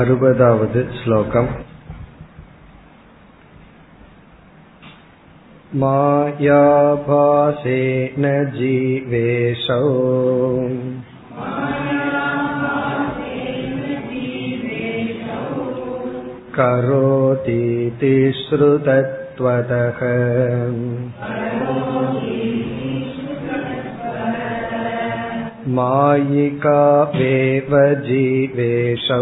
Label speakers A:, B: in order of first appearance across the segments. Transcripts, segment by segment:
A: अरुपदावद् श्लोकम् मायाभासेन जीवेशौ करोतीति श्रुतत्वतः मायिकावेव जीवेशौ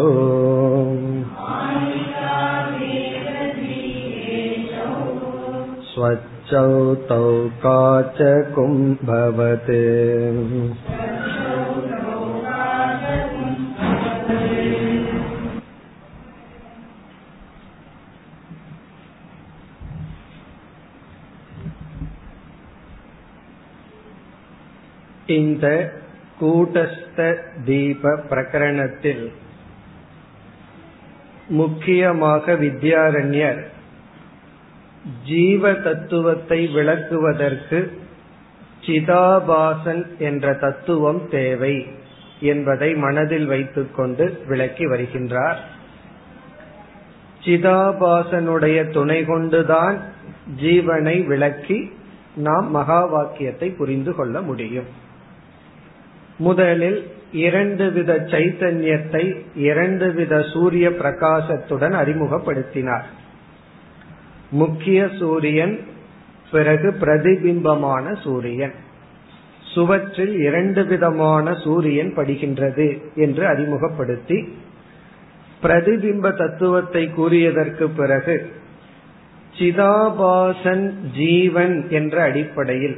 A: स्वच्छौ तौ काचकुम्भवत् இந்த கூட்டஸ்த தீப பிரகரணத்தில் முக்கியமாக வித்யாரண்யர் ஜீவ தத்துவத்தை விளக்குவதற்கு சிதாபாசன் என்ற தத்துவம் தேவை என்பதை மனதில் வைத்துக்கொண்டு விளக்கி வருகின்றார். சிதாபாசனுடைய துணை கொண்டுதான் ஜீவனை விளக்கி நாம் மகா வாக்கியத்தை புரிந்து கொள்ள முடியும். முதலில் இரண்டு வித சைத்தன்யத்தை இரண்டு வித சூரிய பிரகாசத்துடன் அறிமுகப்படுத்தினார். முக்கிய சூரியன் பிறகு பிரதிபிம்பமான சூரியன். சுவற்றில் இரண்டு விதமான சூரியன் படுகின்றது என்று அறிமுகப்படுத்தி பிரதிபிம்ப தத்துவத்தை கூறியதற்கு பிறகு சிதாபாசன் ஜீவன் என்ற அடிப்படையில்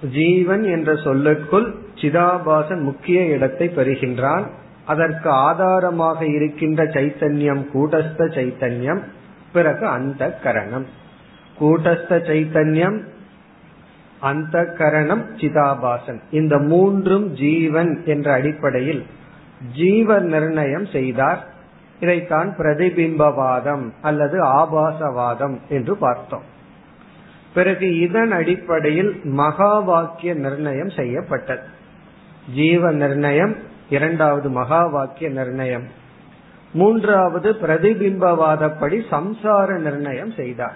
A: ஜீவன் என்ற சொல்லுக்குள் சிதாபாசன் முக்கிய இடத்தை பெறுகின்றான். அதற்கு ஆதாரமாக இருக்கின்ற சைத்தன்யம் கூட்டஸ்த சைத்தன்யம் பிறகு அந்த கரணம் கூட்டஸ்த சைத்தன்யம் அந்த கரணம் சிதாபாசன். இந்த மூன்றும் ஜீவன் என்ற அடிப்படையில் ஜீவ நிர்ணயம் செய்தார். இதைத்தான் பிரதிபிம்பவாதம் அல்லது ஆபாசவாதம் என்று பார்த்தோம். பிறகு இதன் அடிப்படையில் மகா வாக்கிய நிர்ணயம் செய்யப்பட்டது. ஜீவ நிர்ணயம் இரண்டாவது மகா வாக்கிய நிர்ணயம். மூன்றாவது பிரதிபிம்பவாதப்படி சம்சார நிர்ணயம் செய்தார்.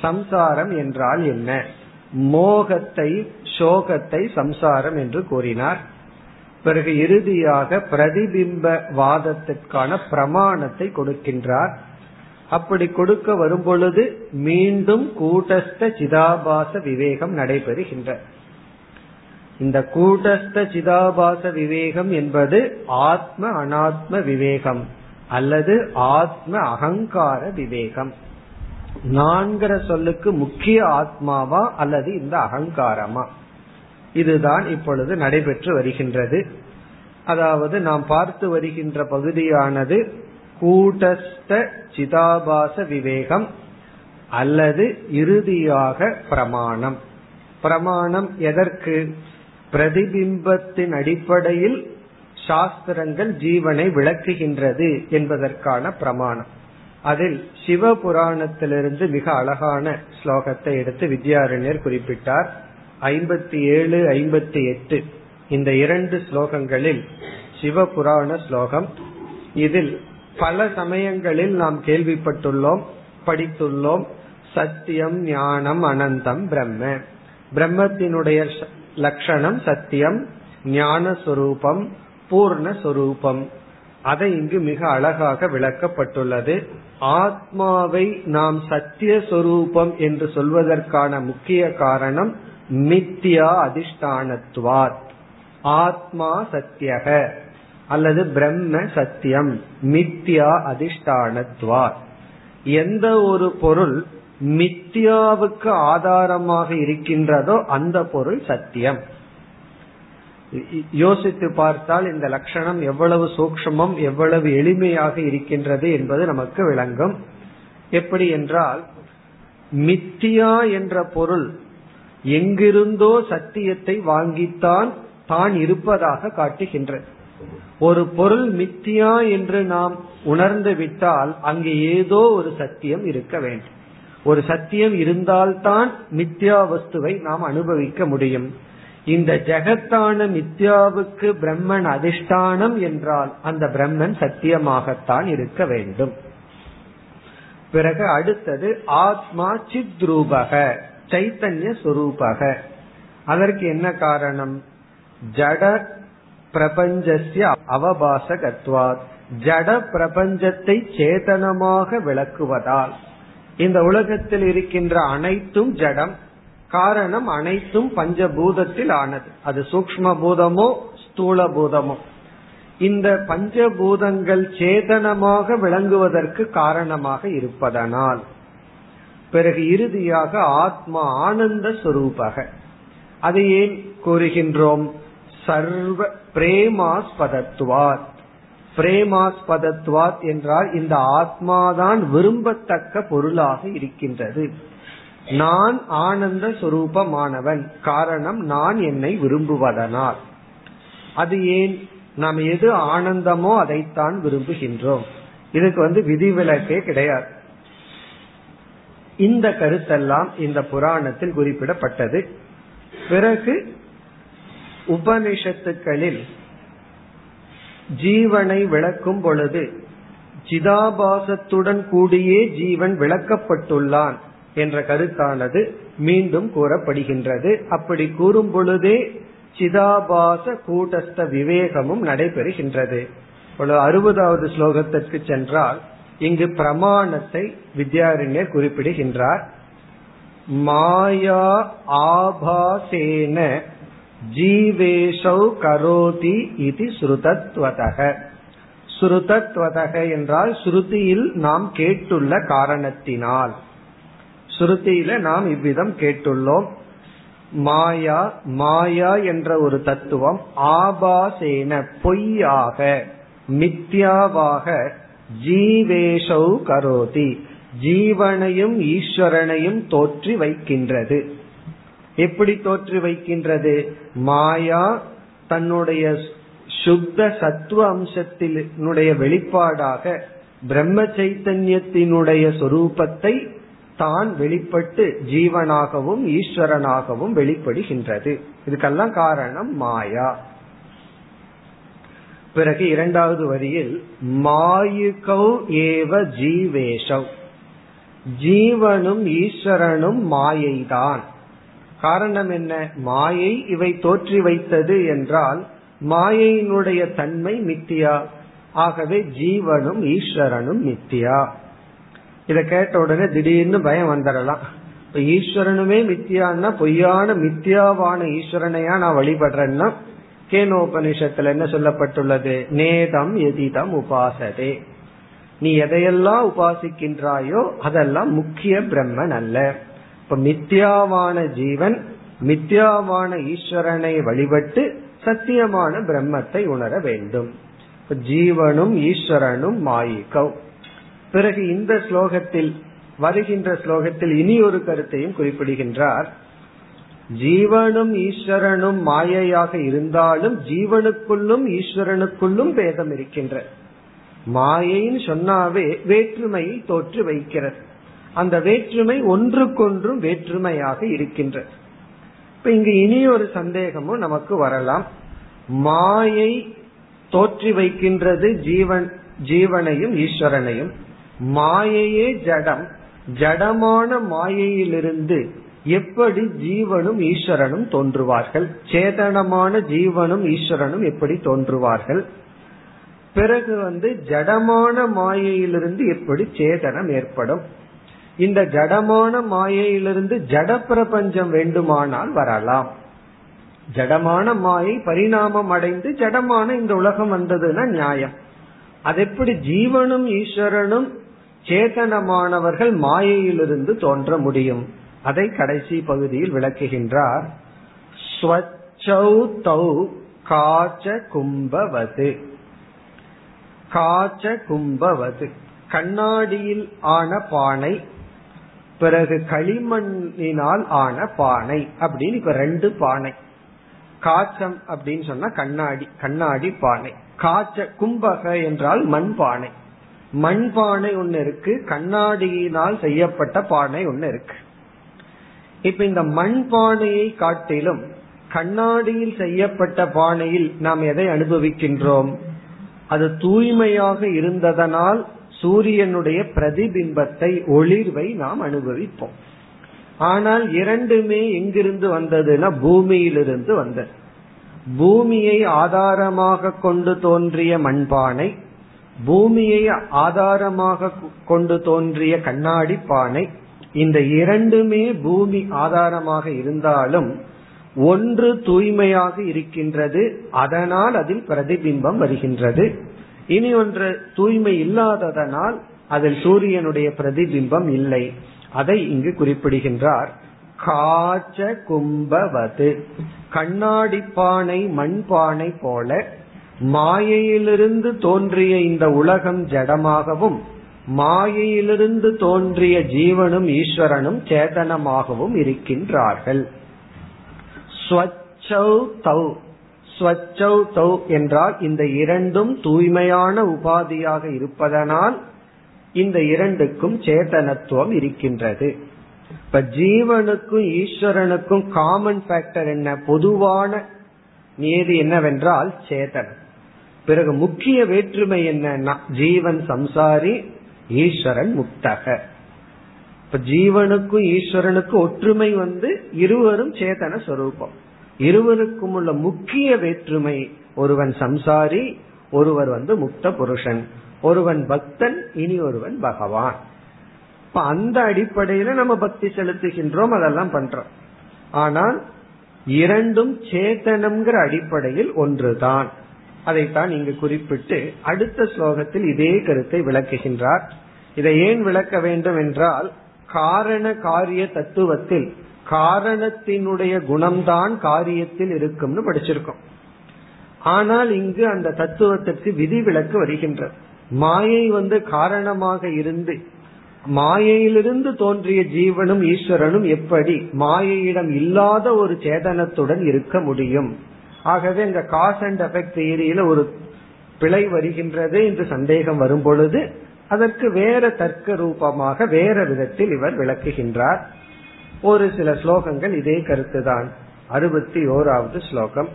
A: சம்சாரம் என்றால் என்ன? மோகத்தை சோகத்தை சம்சாரம் என்று கூறினார். பிறகு இறுதியாக பிரதிபிம்ப வாதத்திற்கான பிரமாணத்தை கொடுக்கின்றார். அப்படி கொடுக்க வரும் பொழுது மீண்டும் கூட்டஸ்த சிதாபாச விவேகம் நடைபெறுகின்ற. இந்த கூட்டஸ்த சிதாபாச விவேகம் என்பது ஆத்ம அனாத்ம விவேகம் அல்லது ஆத்ம அகங்கார விவேகம். நான்கிற சொல்லுக்கு முக்கிய ஆத்மாவா அல்லது இந்த அகங்காரமா? இதுதான் இப்பொழுது நடைபெற்று வருகின்றது. அதாவது நாம் பார்த்து வருகின்ற பகுதியானது கூட்டஸ்த சிதாபாச விவேகம் அல்லது இறுதியாக பிரமாணம். பிரமாணம் எதற்கு? பிரதிபிம்பத்தின் அடிப்படையில் சாஸ்திரங்கள் ஜீவனை விளக்குகின்றது என்பதற்கான பிரமாணம். அதில் சிவ புராணத்திலிருந்து மிக அழகான ஸ்லோகத்தை எடுத்து வித்யாரண்யர் குறிப்பிட்டார். ஐம்பத்தி ஏழு ஐம்பத்தி எட்டு இந்த இரண்டு ஸ்லோகங்களில் சிவ புராண ஸ்லோகம் இதில் பல சமயங்களில் நாம் கேள்விப்பட்டுள்ளோம் படித்துள்ளோம். சத்தியம் ஞானம் அனந்தம் பிரம்ம. பிரம்மத்தினுடைய லட்சணம் சத்தியம் ஞானஸ்வரூபம் பூர்ணஸ்வரூபம் அதை இங்கு மிக அழகாக விளக்கப்பட்டுள்ளது. ஆத்மாவை நாம் சத்திய சொரூபம் என்று சொல்வதற்கான முக்கிய காரணம் மித்தியா அதிஷ்டானத்வாத். ஆத்மா சத்தியக. அல்லது பிரம்ம சத்தியம் மித்யா அதிஷ்டானத்துவாத் எந்த ஒரு பொருள் மித்தியாவுக்கு ஆதாரமாக இருக்கின்றதோ அந்த பொருள் சத்தியம். யோசித்து பார்த்தால் இந்த லட்சணம் எவ்வளவு சூக்ஷமம் எவ்வளவு எளிமையாக இருக்கின்றது என்பது நமக்கு விளங்கும். எப்படி என்றால் மித்தியா என்ற பொருள் எங்கிருந்தோ சத்தியத்தை வாங்கித்தான் தான் இருப்பதாக காட்டுகின்றது. ஒரு பொருள் மித்தியா என்று நாம் உணர்ந்து விட்டால் அங்கே ஏதோ ஒரு சத்தியம் இருக்க வேண்டும். ஒரு சத்தியம் இருந்தால்தான் மித்யா வஸ்துவை நாம் அனுபவிக்க முடியும். இந்த ஜெகத்தான மித்யாவுக்கு பிரம்மன் அதிஷ்டானம் என்றால் அந்த பிரம்மன் சத்தியமாகத்தான் இருக்க வேண்டும். பிறகு அடுத்தது ஆத்மா சித்ரூபக சைத்தன்ய சுரூபக. அதற்கு என்ன காரணம்? ஜட பிரபஞ்சசிய அவபாசகத்வாத். ஜட பிரபஞ்சத்தை சேதனமாக விளக்குவதால். இந்த உலகத்தில் இருக்கின்ற அனைத்தும் ஜடம். காரணம் அனைத்தும் பஞ்சபூதத்தில் ஆனது. அது சூக்ம பூதமோ ஸ்தூல பூதமோ இந்த பஞ்சபூதங்கள் சேதனமாக விளங்குவதற்கு காரணமாக இருப்பதனால். பிறகு இறுதியாக ஆத்மா ஆனந்த சுரூபக. அதை ஏன் கூறுகின்றோம்? சர்வ பிரேமாஸ்பதத்துவாத் பிரேமாஸ்பதத்துவாத் என்றால் இந்த ஆத்மாதான் விரும்பத்தக்க பொருளாக இருக்கின்றது. நான் ஆனந்த சுரூபமானவன். காரணம் நான் என்னை விரும்புவதனால். அது ஏன்? நாம் எது ஆனந்தமோ அதைத்தான் விரும்புகின்றோம். இதுக்கு வந்து விதிவிலக்கே கிடையாது. இந்த கருத்தெல்லாம் இந்த புராணத்தில் குறிப்பிடப்பட்டது. பிறகு உபனிஷத்துக்களில் ஜீவனை விளக்கும் பொழுது சிதாபாசத்துடன் கூடியே ஜீவன் விளக்கப்பட்டுள்ளான் என்ற கருத்தானது மீண்டும் கூறப்படுகின்றது. அப்படி கூறும் பொழுதே சிதாபாச கூட்டஸ்த விவேகமும் நடைபெறுகின்றது. அறுபதாவது ஸ்லோகத்திற்கு சென்றால் இங்கு பிரமாணத்தை வித்யாரண்யர் குறிப்பிடுகின்றார். மாயா ஆபாசேன ஜீவேஷௌ கரோதி இது ஸ்ருதத்வதக. ஸ்ருதத்வதக என்றால் ஸ்ருதியில் நாம் கேட்டுள்ள காரணத்தினால். ஸ்ருதியில நாம் இவ்விதம் கேட்டுள்ளோம். மாயா மாயா என்ற ஒரு தத்துவம் ஆபாசேன பொய்யாக மித்யாவாக ஜீவேஷௌ கரோதி. ஜீவனையும் ஈஸ்வரனையும் தோற்றி வைக்கின்றது. எப்படி தோற்று வைக்கின்றது? மாயா தன்னுடைய சுத்த சத்துவ அம்சத்தினுடைய வெளிப்பாடாக பிரம்ம சைத்தன்யத்தினுடைய சொரூபத்தை தான் வெளிப்பட்டு ஜீவனாகவும் ஈஸ்வரனாகவும் வெளிப்படுகின்றது. இதுக்கெல்லாம் காரணம் மாயா. பிறகு இரண்டாவது வரியில் மாயுகௌ ஏவ ஜீவேஷவ் ஜீவனும் ஈஸ்வரனும் மாயைதான். காரணம் என்ன? மாயை இவை தோற்றி வைத்தது என்றால் மாயையினுடைய தன்மை மித்தியா. ஆகவே ஜீவனும் ஈஸ்வரனும் மித்தியா. இத கேட்ட உடனே திடீர்னு பயம் வந்துடலாம். இப்ப ஈஸ்வரனுமே மித்தியான்னா பொய்யான மித்தியாவான ஈஸ்வரனையா நான் வழிபடுறேன்னா கேனோபனிஷத்துல என்ன சொல்லப்பட்டுள்ளது? நேதம் எதிதம் உபாசதே. நீ எதையெல்லாம் உபாசிக்கின்றாயோ அதெல்லாம் முக்கிய பிரம்மன் அல்ல. இப்ப மித்யாவான ஜீவன் மித்யாவான ஈஸ்வரனை வழிபட்டு சத்தியமான பிரம்மத்தை உணர வேண்டும். ஜீவனும் ஈஸ்வரனும் மாயிக்கவ். பிறகு இந்த ஸ்லோகத்தில் வருகின்ற ஸ்லோகத்தில் இனி ஒரு கருத்தையும் குறிப்பிடுகின்றார். ஜீவனும் ஈஸ்வரனும் மாயையாக இருந்தாலும் ஜீவனுக்குள்ளும் ஈஸ்வரனுக்குள்ளும் பேதம் இருக்கின்ற. மாயைன்னு சொன்னாவே வேற்றுமையை தோற்று வைக்கிறது. அந்த வேற்றுமை ஒன்றுக்கொன்றும் வேற்றுமையாக இருக்கின்றது இப்ப இங்கு இனி ஒரு சந்தேகமும் நமக்கு வரலாம். மாயை தோற்றி வைக்கின்றது ஜீவன் ஜீவனையும் ஈஸ்வரனையும். மாயையே ஜடம். ஜடமான மாயையிலிருந்து எப்படி ஜீவனும் ஈஸ்வரனும் தோன்றுவார்கள்? சேதனமான ஜீவனும் ஈஸ்வரனும் எப்படி தோன்றுவார்கள்? பிறகு வந்து ஜடமான மாயையிலிருந்து எப்படி சேதனம் ஏற்படும்? இந்த ஜடமான மாயையிலிருந்து ஜட பிரபஞ்சம் வேண்டுமானால் வரலாம். ஜடமான மாயை பரிணாமம் அடைந்து ஜடமான இந்த உலகம் வந்ததுன்னா நியாயம். அது எப்படி ஜீவனும் ஈஸ்வரனும் சேதனமானவர்கள் மாயையிலிருந்து தோன்ற முடியும்? அதை கடைசி பகுதியில் விளக்குகின்றார். காச்ச கும்பவது. காச்ச கும்பவது. கண்ணாடியில் ஆன பானை பிறகு களிமண்ணினால் ஆன பானை அப்படின்னு இப்ப ரெண்டு பானை. காச்சம் அப்படின்னு சொன்னா கண்ணாடி கண்ணாடி பானை. காச்ச கும்பக என்றால் மண் பானை. மண் பானை ஒன்னு இருக்கு கண்ணாடியினால் செய்யப்பட்ட பானை ஒன்னு இருக்கு. இப்ப இந்த மண் பானையை காட்டிலும் கண்ணாடியில் செய்யப்பட்ட பானையில் நாம் எதை அனுபவிக்கின்றோம்? அது தூய்மையாக இருந்ததனால் சூரியனுடைய பிரதிபிம்பத்தை ஒளிர்வை நாம் அனுபவிப்போம். ஆனால் இரண்டுமே எங்கிருந்து வந்ததுன்னா பூமியிலிருந்து வந்தது. பூமியை ஆதாரமாக கொண்டு தோன்றிய மண்பானை பூமியை ஆதாரமாக கொண்டு தோன்றிய கண்ணாடி பானை இந்த இரண்டுமே பூமி ஆதாரமாக இருந்தாலும் ஒன்று தூய்மையாக இருக்கின்றது அதனால் அதில் பிரதிபிம்பம் வருகின்றது. இனி ஒன்று தூய்மை இல்லாததனால் அதில் சூரியனுடைய பிரதிபிம்பம் இல்லை. அதை இங்கு குறிப்பிடுகின்றார். காச்ச கும்பவது. கண்ணாடி பானை மண்பானை போல மாயையிலிருந்து தோன்றிய இந்த உலகம் ஜடமாகவும் மாயையிலிருந்து தோன்றிய ஜீவனும் ஈஸ்வரனும் சேதனமாகவும் இருக்கின்றார்கள். ஸ்வச்சௌ தௌ என்றால் இந்த இரண்டும் தூய்மையான உபாதியாக இருப்பதனால் இந்த இரண்டுக்கும் சேதனத்துவம் இருக்கின்றது. இப்ப ஜீவனுக்கும் ஈஸ்வரனுக்கும் காமன் ஃபேக்டர் என்ன? பொதுவான நியதி என்னவென்றால் சேதனம் பிறகு முக்கிய வேற்றுமை என்னன்னா ஜீவன் சம்சாரி ஈஸ்வரன் முக்தக. இப்ப ஜீவனுக்கும் ஈஸ்வரனுக்கும் ஒற்றுமை வந்து இருவரும் சேதன சொரூபம். இருவருக்கும் உள்ள முக்கிய வேற்றுமை ஒருவன் சம்சாரி ஒருவர் வந்து முக்த புருஷன். ஒருவன் பக்தன் இனி ஒருவன் பகவான். இப்ப அந்த அடிப்படையில நம்ம பக்தி செலுத்துகின்றோம் அதெல்லாம் பண்றோம். ஆனால் இரண்டும் சேத்தனம்ங்கிற அடிப்படையில் ஒன்றுதான். அதைத்தான் இங்கு குறிப்பிட்டு அடுத்த ஸ்லோகத்தில் இதே கருத்தை விளக்குகின்றார். இதை ஏன் விளக்க வேண்டும் என்றால் காரண காரிய தத்துவத்தில் காரணத்தினுடைய குணம்தான் காரியத்தில் இருக்கும்னு படிச்சிருக்கோம். ஆனால் இங்கு அந்த தத்துவத்திற்கு விதி விலக்கு வருகின்றது. மாயை வந்து காரணமாக இருந்து மாயையிலிருந்து தோன்றிய ஜீவனும் ஈஸ்வரனும் எப்படி மாயையிடம் இல்லாத ஒரு சேதனத்துடன் இருக்க முடியும்? ஆகவே இந்த காஸ் அண்ட் எஃபெக்ட் தியரியில ஒரு பிழை வருகின்றது என்று சந்தேகம் வரும் பொழுது அதற்கு வேற தர்க்க ரூபமாக வேற விதத்தில் இவர் விளக்குகின்றார். ஒரு சில ஸ்லோகங்கள் இதே கருத்துதான் அறுபத்தி ஓராவது ஸ்லோகம்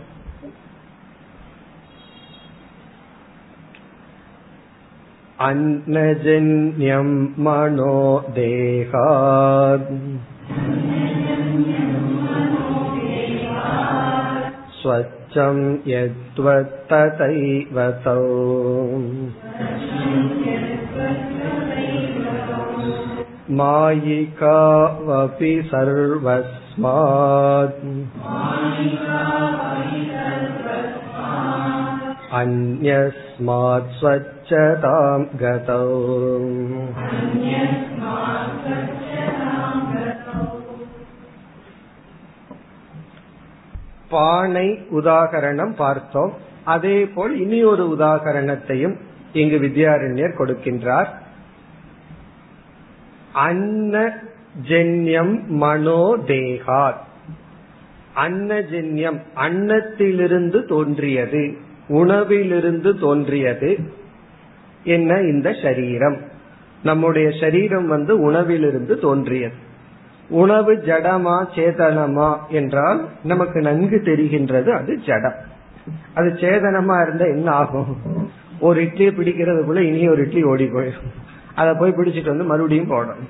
A: अन्नजन्यं मनो देहात् स्वच्छं यद्वत्तथैव मायिकावपि सर्वस्मात् अन्यस्मात् स्वच्छतां गतौ பானை உதாகரணம் பார்த்தோம் அதே போல் இனி ஒரு உதாகரணத்தையும் இங்கு வித்யாரண்யர் கொடுக்கின்றார் அன்ன ஜென்யம் அன்னஜென்யம் அன்னத்திலிருந்து தோன்றியது உணவிலிருந்து தோன்றியது. என்ன இந்த சரீரம்? நம்முடைய சரீரம் வந்து உணவிலிருந்து தோன்றியது. உணவு ஜடமா சேதனமா என்றால் நமக்கு நன்கு தெரிகின்றது அது ஜடம். அது சேதனமா இருந்தா என்ன ஆகும்? ஒரு இட்லியை பிடிக்கிறதுக்குள்ள இனி ஒரு இட்லி ஓடி போயிடும். அதை போய் பிடிச்சிட்டு வந்து மறுபடியும் போடணும்.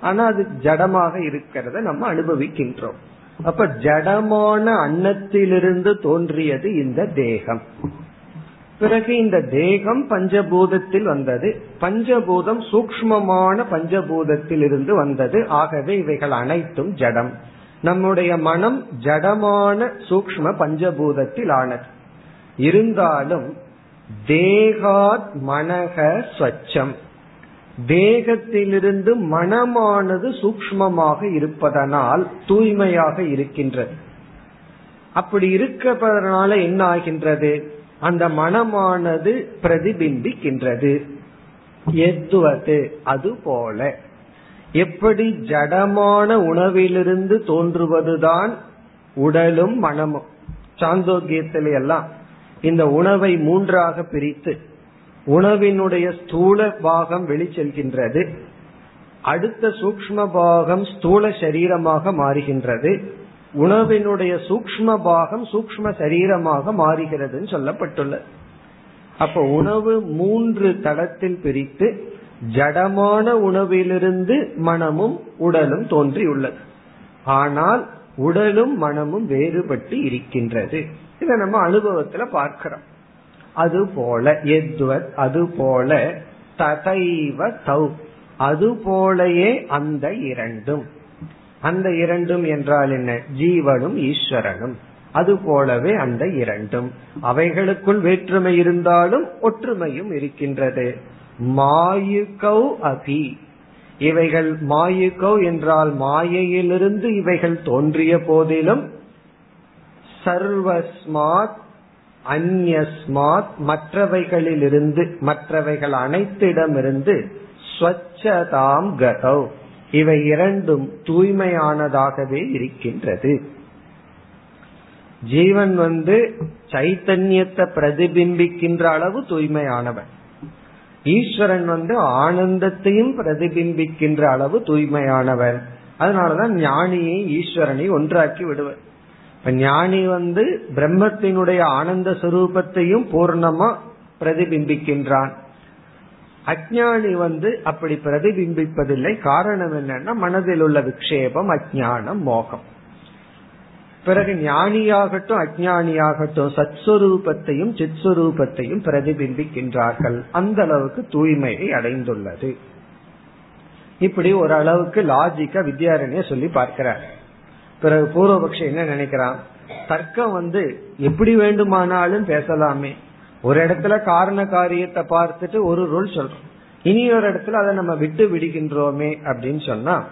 A: ஆனா அது ஜடமாக இருக்கிறத நம்ம அனுபவிக்கின்றோம். அப்ப ஜடமான அன்னத்திலிருந்து தோன்றியது இந்த தேகம். பிறகு இந்த தேகம் பஞ்சபூதத்தில் வந்தது. பஞ்சபூதம் சூக்மமான பஞ்சபூதத்தில் இருந்து வந்தது. ஆகவே இவைகள் அனைத்தும் ஜடம். நம்முடைய மனம் ஜடமான சூக்ம பஞ்சபூதத்தில் ஆனது இருந்தாலும் தேகாத் மனக ஸ்வச்சம். தேகத்திலிருந்து மனமானது சூக்மமாக இருப்பதனால் தூய்மையாக இருக்கின்றது. அப்படி இருக்கிறதுனால என்ன ஆகின்றது? அந்த மனமானது பிரதிபிம்பிக்கின்றது. எத்துவது அது போல எப்படி ஜடமான உணவிலிருந்து தோன்றுவதுதான் உடலும் மனமும். சாந்தோக்கியத்தில எல்லாம் இந்த உணவை மூன்றாக பிரித்து உணவினுடைய ஸ்தூல பாகம் வெளிச்செல்கின்றது. அடுத்த சூக்ம பாகம் ஸ்தூல சரீரமாக மாறுகின்றது. உணவினுடைய சூக்ம பாகம் சூக்ம சரீரமாக மாறுகிறதுன்னு சொல்லப்பட்டுள்ளது. அப்ப உணவு மூன்று தடத்தில் பிரித்து ஜடமான உணவிலிருந்து மனமும் உடலும் தோன்றியுள்ளது. ஆனால் உடலும் மனமும் வேறுபட்டு இருக்கின்றது. இதை நம்ம அனுபவத்துல பார்க்கிறோம். அதுபோல எத்வத் அது போல ததைவ தௌ. அதுபோலயே அந்த இரண்டும். அந்த இரண்டும் என்றால் என்ன? ஜீவனும் ஈஸ்வரனும். அது போலவே அந்த இரண்டும். அவைகளுக்குள் வேற்றுமை இருந்தாலும் ஒற்றுமையும் இருக்கின்றது. மாயுகௌ அபி. இவைகள் மாயுகௌ என்றால் மாயையிலிருந்து இவைகள் தோன்றிய போதிலும் சர்வஸ்மாத் அந்யஸ்மாத் மற்றவைகளிலிருந்து மற்றவைகள் அனைத்திடமிருந்து ஸ்வச்சதாம் கதௌ. இவை இரண்டும் தூய்மையானதாகவே இருக்கின்றது. ஜீவன் வந்து சைத்தன்யத்தை பிரதிபிம்பிக்கின்ற அளவு தூய்மையானவன். ஈஸ்வரன் வந்து ஆனந்தத்தையும் பிரதிபிம்பிக்கின்ற அளவு தூய்மையானவர் அதனாலதான் ஞானியை ஈஸ்வரனை ஒன்றாக்கி விடுவர். ஞானி வந்து பிரம்மத்தினுடைய ஆனந்த சுரூபத்தையும் பூர்ணமா பிரதிபிம்பிக்கின்றான். அஜானி வந்து அப்படி பிரதிபிம்பிப்பதில்லை. காரணம் என்னன்னா மனதில் உள்ள விக்ஷேபம் அஜானம் மோகம். பிறகு ஞானியாகட்டும் அஜானியாகட்டும் சத்ஸ்வரூபத்தையும் சித்ஸ்வரூபத்தையும் பிரதிபிம்பிக்கின்றார்கள். அந்த அளவுக்கு தூய்மையை அடைந்துள்ளது. இப்படி ஒரு அளவுக்கு லாஜிக்கா வித்யாரண்ய சொல்லி பார்க்கிறார். பிறகு பூர்வபக்ஷம் என்ன நினைக்கிறான்? தர்க்கம் வந்து எப்படி வேண்டுமானாலும் பேசலாமே. ஒரு இடத்துல காரண காரியத்தை பார்த்துட்டு ஒரு ரூல் சொல்றோம். இனி ஒரு இடத்துல அதை நம்ம விட்டு விடுகின்றோமே அப்படின்னு சொன்னா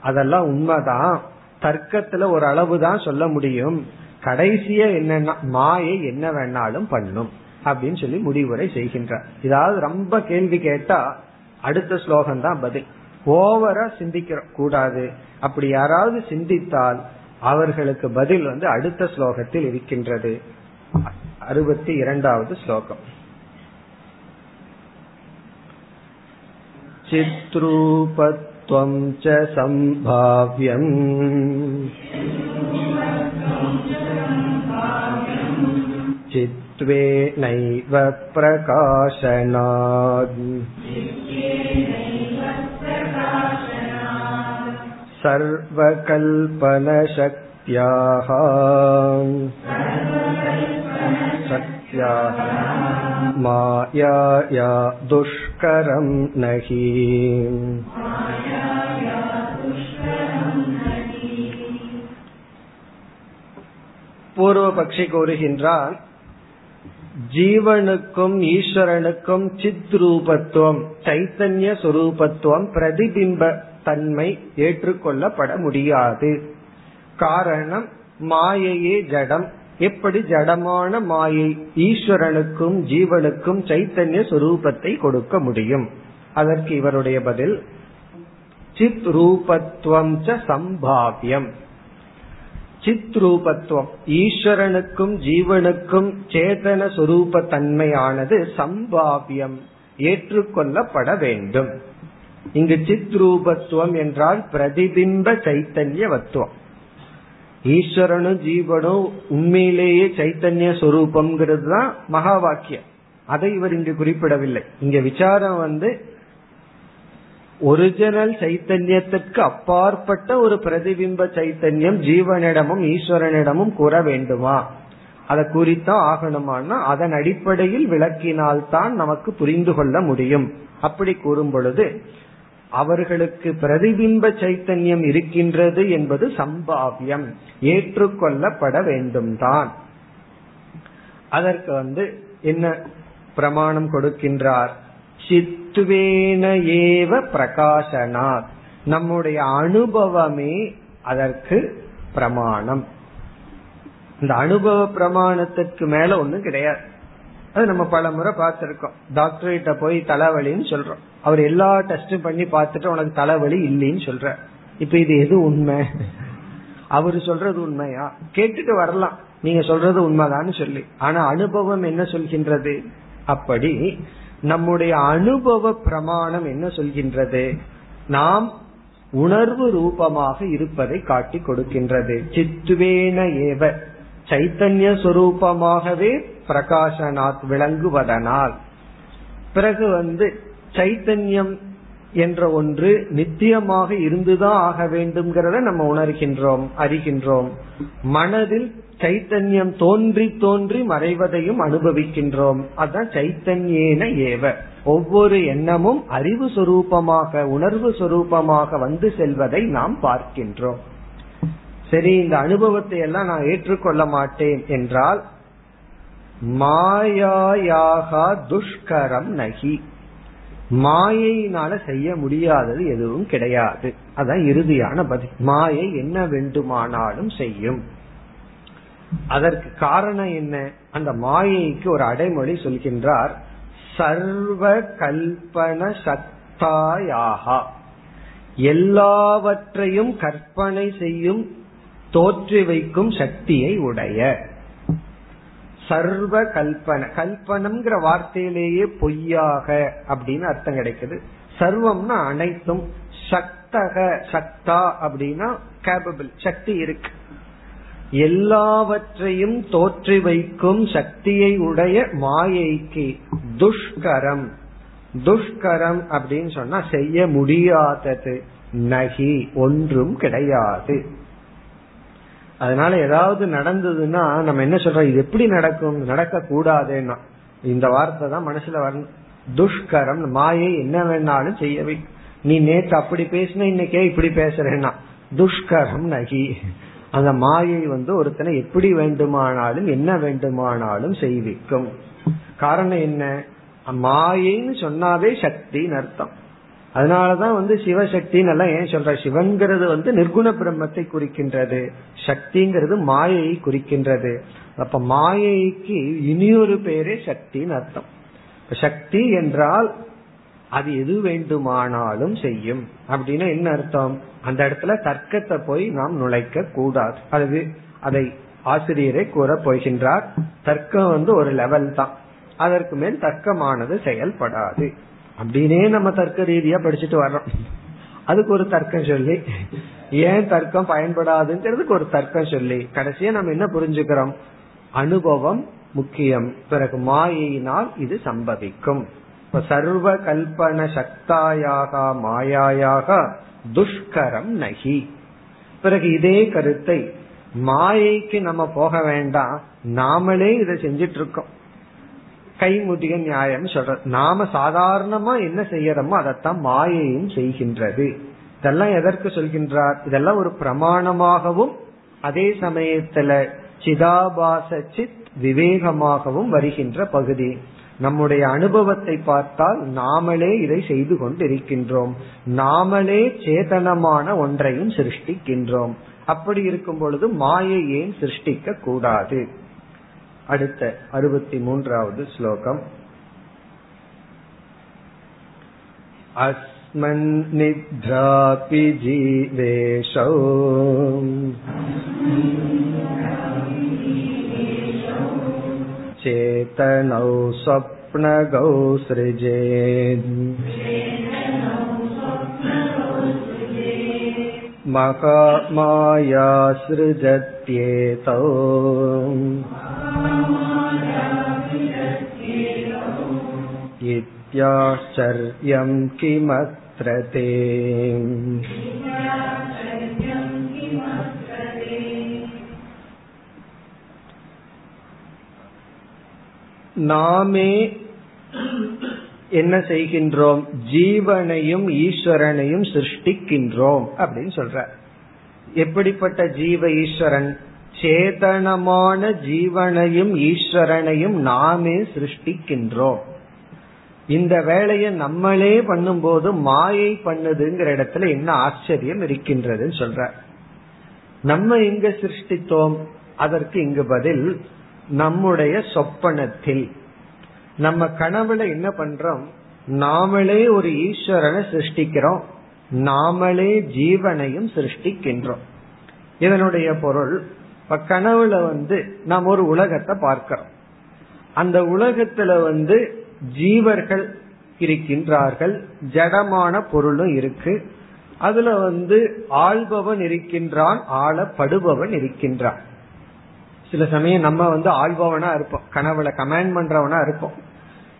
A: அதெல்லாம் உண்மைதான். தர்க்கத்துல ஒரு அளவு தான் சொல்ல முடியும். கடைசிய என்னன்னா மாயை என்ன வேணாலும் பண்ணும் அப்படின்னு சொல்லி முடிவுரை செய்கின்றார். இதாவது ரொம்ப கேள்வி கேட்டா அடுத்த ஸ்லோகம் தான் பதில். ஓவரா சிந்திக்க கூடாது அப்படி யாராவது சிந்தித்தால் அவர்களுக்கு பதில் வந்து அடுத்த ஸ்லோகத்தில் இருக்கின்றது அறுபத்தி இரண்டாவது ஸ்லோகம் चित्रूपत्वं च सम्भाव्यम् चित्त्वेनैव प्रकाशनात् सर्वकल्पनशक्त्याः शक्त्याः मायाया दुष्करं नहि பூர்வபக்ஷி கூறுகின்றான் ஜீவனுக்கும் ஈஸ்வரனுக்கும் சித் ரூபத்துவம் சைத்தன்ய சுரூபத்துவம் பிரதிபிம்ப தன்மை ஏற்றுக்கொள்ளப்பட முடியாது. காரணம் மாயையே ஜடம். எப்படி ஜடமான மாயை ஈஸ்வரனுக்கும் ஜீவனுக்கும் சைத்தன்ய சுரூபத்தை கொடுக்க முடியும்? அதற்கு இவருடைய பதில் சித் ரூபத்துவம் சம்பாவியம். சித் ரூபத்துவம் ஈஸ்வரனுக்கும் ஜீவனுக்கும் சேதன சுரூப தன்மையானது சம்பாவியம் ஏற்றுக்கொள்ளப்பட வேண்டும். இங்கு சித் ரூபத்துவம் என்றால் பிரதிபிம்ப சைத்தன்யவத்துவம். ஈஸ்வரனும் ஜீவனும் உண்மையிலேயே சைத்தன்ய சொரூபம்ங்கிறது தான் மகா வாக்கியம் அதை இவர் இங்கு குறிப்பிடவில்லை. இங்க விசாரம் வந்து ஒரிஜினல் சைத்தன்யத்திற்கு அப்பாற்பட்ட ஒரு பிரதிபிம்ப சைத்தன்யம் ஜீவனிடமும் ஈஸ்வரனிடமும் கூற வேண்டுமா? அதை குறித்தான் ஆகணுமானா அதன் அடிப்படையில் விளக்கினால்தான் நமக்கு புரிந்து கொள்ள முடியும். அப்படி கூறும் பொழுது அவர்களுக்கு பிரதிபிம்ப சைத்தன்யம் இருக்கின்றது என்பது சம்பாவியம். ஏற்றுக்கொள்ளப்பட வேண்டும் தான் அதற்கு வந்து என்ன பிரமாணம் கொடுக்கின்றார்? சித்துவேன ஏவ பிரகாசனாத். நம்முடைய அனுபவமே அதற்கு பிரமாணம். இந்த அனுபவ பிரமாணத்திற்கு மேல ஒண்ணும் கிடையாது. அது நம்ம பல முறை பார்த்திருக்கோம். டாக்டர் கிட்ட போய் தலைவலின்னு சொல்றோம். அவர் எல்லா டெஸ்டும் பண்ணி பார்த்துட்டு உனக்கு தலைவலி இல்லைன்னு சொல்ற. இப்ப இது எது உண்மை? அவர் சொல்றது உண்மையா? கேட்டுட்டு வரலாம். நீங்க சொல்றது உண்மைதான்னு சொல்லி. ஆனா அனுபவம் என்ன சொல்கின்றது? அப்படி நம்முடைய அனுபவ பிரமாணம் என்ன சொல்கின்றது? நாம் உணர்வு ரூபமாக இருப்பதை காட்டி கொடுக்கின்றது. சித்துவேன ஏவ. சைத்தன்ய சுரூபமாகவே பிரகாசனாத் விளங்குவதனால். பிறகு வந்து சைத்தன்யம் என்ற ஒன்று நித்தியமாக இருந்துதான் ஆக வேண்டும்ங்கிறத நம்ம உணர்கின்றோம் அறிகின்றோம். மனதில் சைத்தன்யம் தோன்றி தோன்றி மறைவதையும் அனுபவிக்கின்றோம். அதான் சைத்தன்யேன ஏவ. ஒவ்வொரு எண்ணமும் அறிவு சொரூபமாக உணர்வு சொரூபமாக வந்து செல்வதை நாம் பார்க்கின்றோம். சரி இந்த அனுபவத்தை எல்லாம் நான் ஏற்றுக்கொள்ள மாட்டேன் என்றால் மாயாயாக துஷ்கரம் நகி. மாயையினால செய்ய முடியாதது எதுவும் கிடையாது. அதான் இறுதியான பதில். மாயை என்ன வேண்டுமானாலும் செய்யும். அதற்கு காரணம் என்ன? அந்த மாயைக்கு ஒரு அடைமொழி சொல்கின்றார். சர்வ கல்பன சக்தாயாகா எல்லாவற்றையும் கற்பனை செய்யும் தோற்றி வைக்கும் சக்தியை உடைய. சர்வ கல்பன கல்பனம்ங்கிற வார்த்தையிலேயே பொய்யாக அப்படின்னு அர்த்தம் கிடைக்குது. சர்வம்னா அனைத்தும். சக்தக சக்தா அப்படின்னா கேபபிள் சக்தி இருக்கு. எல்லாவற்றையும் தோற்றி வைக்கும் சக்தியை உடைய மாயைக்கு துஷ்கரம். துஷ்கரம் அப்படின்னு சொன்னா செய்ய முடியாதது. நகி ஒன்றும் கிடையாது. அதனால ஏதாவது நடந்ததுன்னா நம்ம என்ன சொல்றோம்? இது எப்படி நடக்கும்? நடக்க கூடாதுன்னா இந்த வார்த்தை தான் மனசுல வரணும் துஷ்கரம் மாயை என்ன வேணாலும் செய்யவை. நீ நேற்று அப்படி பேசின இன்னைக்கே இப்படி பேசுறேன்னா. துஷ்கரம் நகி. அந்த மாயை வந்து ஒருத்தனை எப்படி வேண்டுமானாலும் என்ன வேண்டுமானாலும் செய்விக்கும். காரணம் என்ன? மாயைன்னு சொன்னாவே சக்தின்னு அர்த்தம். அதனாலதான் வந்து சிவசக்தின்னு எல்லாம் ஏன் சொல்ற? சிவன்கிறது வந்து நிர்குண பிரம்மத்தை குறிக்கின்றது. சக்திங்கிறது மாயையை குறிக்கின்றது. அப்ப மாயைக்கு இனியொரு பேரே சக்தின்னு அர்த்தம். சக்தி என்றால் அது எது வேண்டுமானாலும் செய்யும். அப்படின்னு என்ன அர்த்தம்? அந்த இடத்துல தர்க்கத்தை போய் நாம் நுழைக்க கூடாது. அது அதை ஆசிரியரை கூற போகின்றார் தர்க்கம் வந்து ஒரு லெவல் தான். அதற்கு மேல் தர்க்கமானது செயல்படாது. அப்படின்னே நம்ம தர்க்க ரீதியா படிச்சுட்டு வர்றோம். அதுக்கு ஒரு தர்க்கம் சொல்லி ஏன் தர்க்கம் பயன்படாதுங்கிறதுக்கு ஒரு தர்க்கம் சொல்லி கடைசியா நம்ம என்ன புரிஞ்சுக்கிறோம்? அனுபவம் முக்கியம். பிறகு மாயினால் இது சம்பவிக்கும். இப்ப சர்வ கல்பன சக்தாயாக மாயாயாக துஷ்கரம் நகி. பிறகு இதே கருத்தை மாயைக்கு நம்ம போக வேண்டாம். நாமளே இதை செஞ்சிட்டு இருக்கோம் கைமுதிய நியாயம் சொல்ற நாம சாதாரணமா என்ன செய்யறோமோ அதைத்தான் மாயையும் செய்கின்றது. இதெல்லாம் எதற்கு சொல்கின்றார்? இதெல்லாம் ஒரு பிரமாணமாகவும் அதே சமயத்துல சிதாபாச சித் விவேகமாகவும் வருகின்ற பகுதி. நம்முடைய அனுபவத்தை பார்த்தால் நாமளே இதை செய்து கொண்டிருக்கின்றோம். நாமளே சேதனமான ஒன்றையும் சிருஷ்டிக்கின்றோம். அப்படி இருக்கும் பொழுது மாயை ஏன் சிருஷ்டிக்க கூடாது அடுத்த அறுபத்தி மூன்றாவது ஸ்லோகம் अस्मन्निद्रापि जीवेशौ चेतनौ स्वप्नगौ सृजेत् महामाया सृजत्येतौ इत्याश्चर्यं किमत्र ते நாமே என்ன செய்கின்றோம் ஜீவனையும் ஈஸ்வரனையும் சிருஷ்டிக்கின்றோம் அப்படின்னு சொல்ற எப்படிப்பட்ட ஜீவ ஈஸ்வரன் சேதனமான ஜீவனையும் ஈஸ்வரனையும் நாமே சிருஷ்டிக்கின்றோம் இந்த வேலையை நம்மளே பண்ணும்போது மாயை பண்ணுதுங்கிற இடத்துல என்ன ஆச்சரியம் இருக்கின்றதுன்னு சொல்ற. நம்ம எங்க சிருஷ்டித்தோம் அதற்கு இங்கு பதில் நம்முடைய சொப்பனத்தில். நம்ம கனவுல என்ன பண்றோம்? நாமளே ஒரு ஈஸ்வரனை சிருஷ்டிக்கிறோம். நாமளே ஜீவனையும் சிருஷ்டிக்கின்றோம். இதனுடைய பொருள் இப்ப கனவுல வந்து நாம் ஒரு உலகத்தை பார்க்கிறோம். அந்த உலகத்துல வந்து ஜீவர்கள் இருக்கின்றார்கள் ஜடமான பொருளும் இருக்கு. அதுல வந்து ஆள்பவன் இருக்கின்றான் ஆளப்படுபவன் இருக்கின்றான். சில சமயம் நம்ம வந்து ஆள்பவனா இருப்போம் கனவுல கமாண்ட் பண்றவனா இருப்போம்.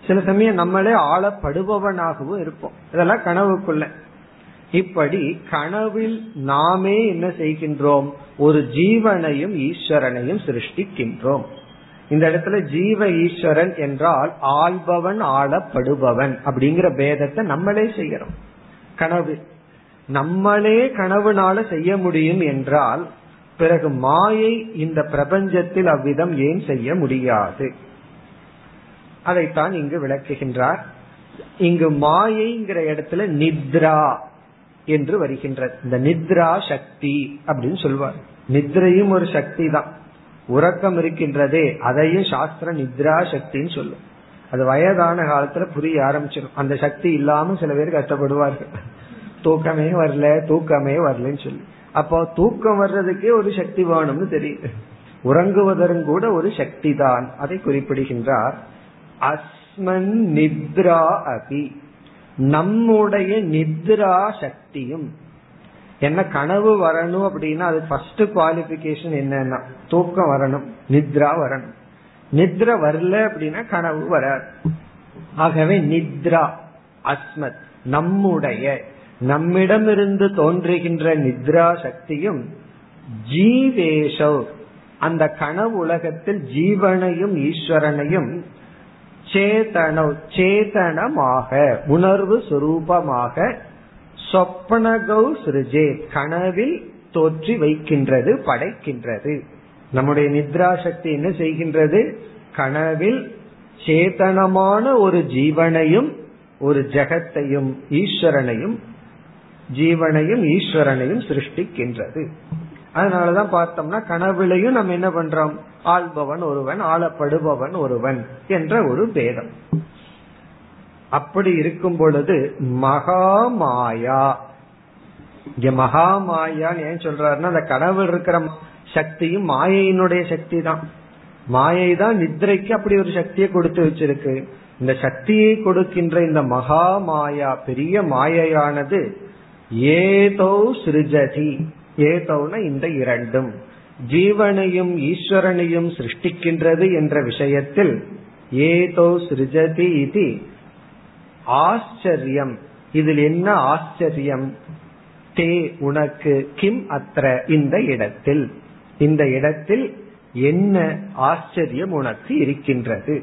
A: சில சமயம் நம்மளே ஆளப்படுபவனாகவும் இருப்போம். இதெல்லாம் கனவுக்குள்ள. இப்படி கனவில் நாமே என்ன செய்கின்றோம்? ஒரு ஜீவனையும் ஈஸ்வரனையும் சிருஷ்டிக்கின்றோம். இந்த இடத்துல ஜீவ ஈஸ்வரன் என்றால் ஆள்பவன் ஆளப்படுபவன் அப்படிங்கிற பேதத்தை நம்மளே செய்யறோம். கனவு. நம்மளே கனவுனால செய்ய முடியும் என்றால் பிறகு மாயை இந்த பிரபஞ்சத்தில் அவ்விதம் ஏன் செய்ய முடியாது? அதைத்தான் இங்கு விளக்குகின்றார். இங்கு மாயைங்கிற இடத்துல நித்ரா என்று வருகின்றது. இந்த நித்ரா சக்தி அப்படின்னு சொல்வார். நித்ரையும் ஒரு சக்தி தான் உறக்கம் இருக்கின்றதே அதையும் சாஸ்திர நித்ரா சக்தின்னு சொல்லும். அது வயதான காலத்துல புரிய ஆரம்பிச்சிடும் அந்த சக்தி இல்லாம சில பேர் கஷ்டப்படுவார்கள். தூக்கமே வரல தூக்கமே வரலன்னு சொல்லி. அப்போ தூக்கம் வர்றதுக்கே ஒரு சக்தி வேணும்னு தெரியுது. உறங்குவதற்கும் கூட ஒரு சக்தி தான் அதை குறிப்பிடுகின்றார். அஸ்மன் நித்ரா அபி. நம்முடைய நித்ரா சக்தியும் என்ன கனவு வரணும் அப்படின்னா அது ஃபர்ஸ்ட் குவாலிபிகேஷன் என்னன்னா தூக்கம் வரணும் நித்ரா வரணும். நித்ரா வரல அப்படின்னா கனவு வராது. ஆகவே நித்ரா அஸ்மத் நம்முடைய நம்மிடமிருந்து தோன்றுகின்ற நித்ரா சக்தியும் ஜீவேஷவ் அந்த கனவு உலகத்தில் ஜீவனையும் ஈஸ்வரனையும் சேதன சேதனமாக உணர்வு சுரூபமாக சொப்பனகௌ சிறுஜே கனவில் தோற்றி வைக்கின்றது படைக்கின்றது. நம்முடைய நித்ரா சக்தி என்ன செய்கின்றது? கனவில் சேதனமான ஒரு ஜீவனையும் ஒரு ஜெகத்தையும் ஈஸ்வரனையும் ஜீவனையும் ஈஸ்வரனையும் சிருஷ்டிக்கின்றது. அதனாலதான் பார்த்தோம்னா கனவுலையும் நம்ம என்ன பண்றோம்? ஆள்பவன் ஒருவன் ஆளப்படுபவன் ஒருவன் என்ற ஒரு பேதம். அப்படி இருக்கும் பொழுது மகாமாயா. இங்க மகாமாயான்னு ஏன் சொல்றாருன்னா அந்த கனவில் இருக்கிற சக்தியும் மாயையினுடைய சக்தி தான் மாயை தான் நித்ரைக்கு அப்படி ஒரு சக்தியை கொடுத்து வச்சிருக்கு. இந்த சக்தியை கொடுக்கின்ற இந்த மகா மாயா பெரிய மாயையானது ஏதோ சிருஜதி. ஏதோன இந்த இரண்டும். ஜீவனையும் ஈஸ்வரனையும் சிருஷ்டிக்கின்றது என்ற விஷயத்தில் ஏதோ சிருஜதி இது ஆச்சரியம். இதில் என்ன ஆச்சரியம்? தே உனக்கு கிம் அത്ര இந்த இடத்தில். இந்த இடத்தில் என்ன ஆச்சரியம் உனக்கு இருக்கின்றது?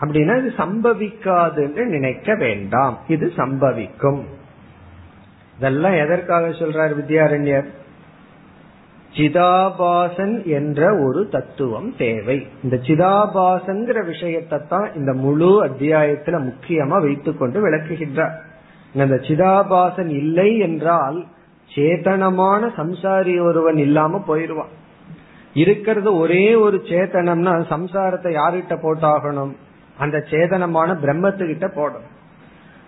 A: அப்படின்னா இது சம்பவிக்காதுன்னு நினைக்க வேண்டாம். இது சம்பவிக்கும். இதெல்லாம் எதற்காக சொல்றார் வித்யாரண்யர்? சிதாபாசன் என்ற ஒரு தத்துவம் தேவை. இந்த சிதாபாசன்கிற விஷயத்தை தான் இந்த முழு அத்தியாயத்துல முக்கியமா வைத்துக்கொண்டு விளக்குகின்றார். இந்த சிதாபாசன் இல்லை என்றால் சேதனமான சம்சாரி ஒருவன் இல்லாம போயிருவான். இருக்கிறது ஒரே ஒரு சேத்தனம்னா சம்சாரத்தை யாருகிட்ட போட்டாகணும்? அந்த சேதனமான பிரம்மத்துக்கிட்ட போடணும்.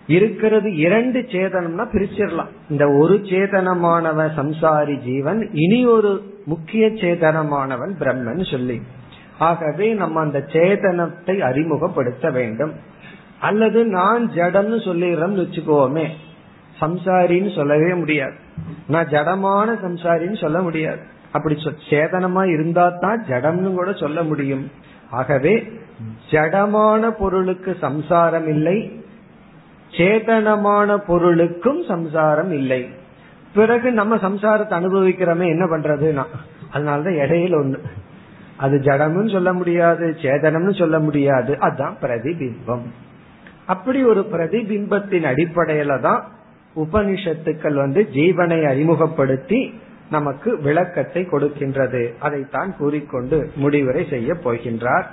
A: இருக்கிறது இரண்டு சேதனம்னா பிரிச்சிடலாம். இந்த ஒரு சேதனமானவன் சம்சாரி ஜீவன் இனி ஒரு முக்கிய சேதனமானவன் பிரம்மன் சொல்லி. ஆகவே நம்ம அந்த சேதனத்தை அறிமுகப்படுத்த வேண்டும். அல்லது நான் ஜடம்னு சொல்லிடுறோம்னு வச்சுக்கோமே. சம்சாரின்னு சொல்லவே முடியாது. நான் ஜடமான சம்சாரின்னு சொல்ல முடியாது. அப்படி சேதனமா இருந்தா தான் ஜடம்னு கூட சொல்ல முடியும். ஆகவே ஜடமான பொருளுக்கு சம்சாரம் இல்லை சேதனமான பொருளுக்கும் சம்சாரம் இல்லை. பிறகு நம்ம சம்சாரத்தை அனுபவிக்கிறோமே என்ன பண்றதுன்னா? அதனாலதான் இடையில ஒண்ணு. அது ஜடம்னு சொல்ல முடியாது சேதனம்னு சொல்ல முடியாது. அதுதான் பிரதிபிம்பம். அப்படி ஒரு பிரதிபிம்பத்தின் அடிப்படையில தான் உபனிஷத்துக்கள் வந்து ஜீவனை அறிமுகப்படுத்தி நமக்கு விளக்கத்தை கொடுக்கின்றது. அதைத்தான் கூறிக்கொண்டு முடிவுரை செய்ய போகின்றார்.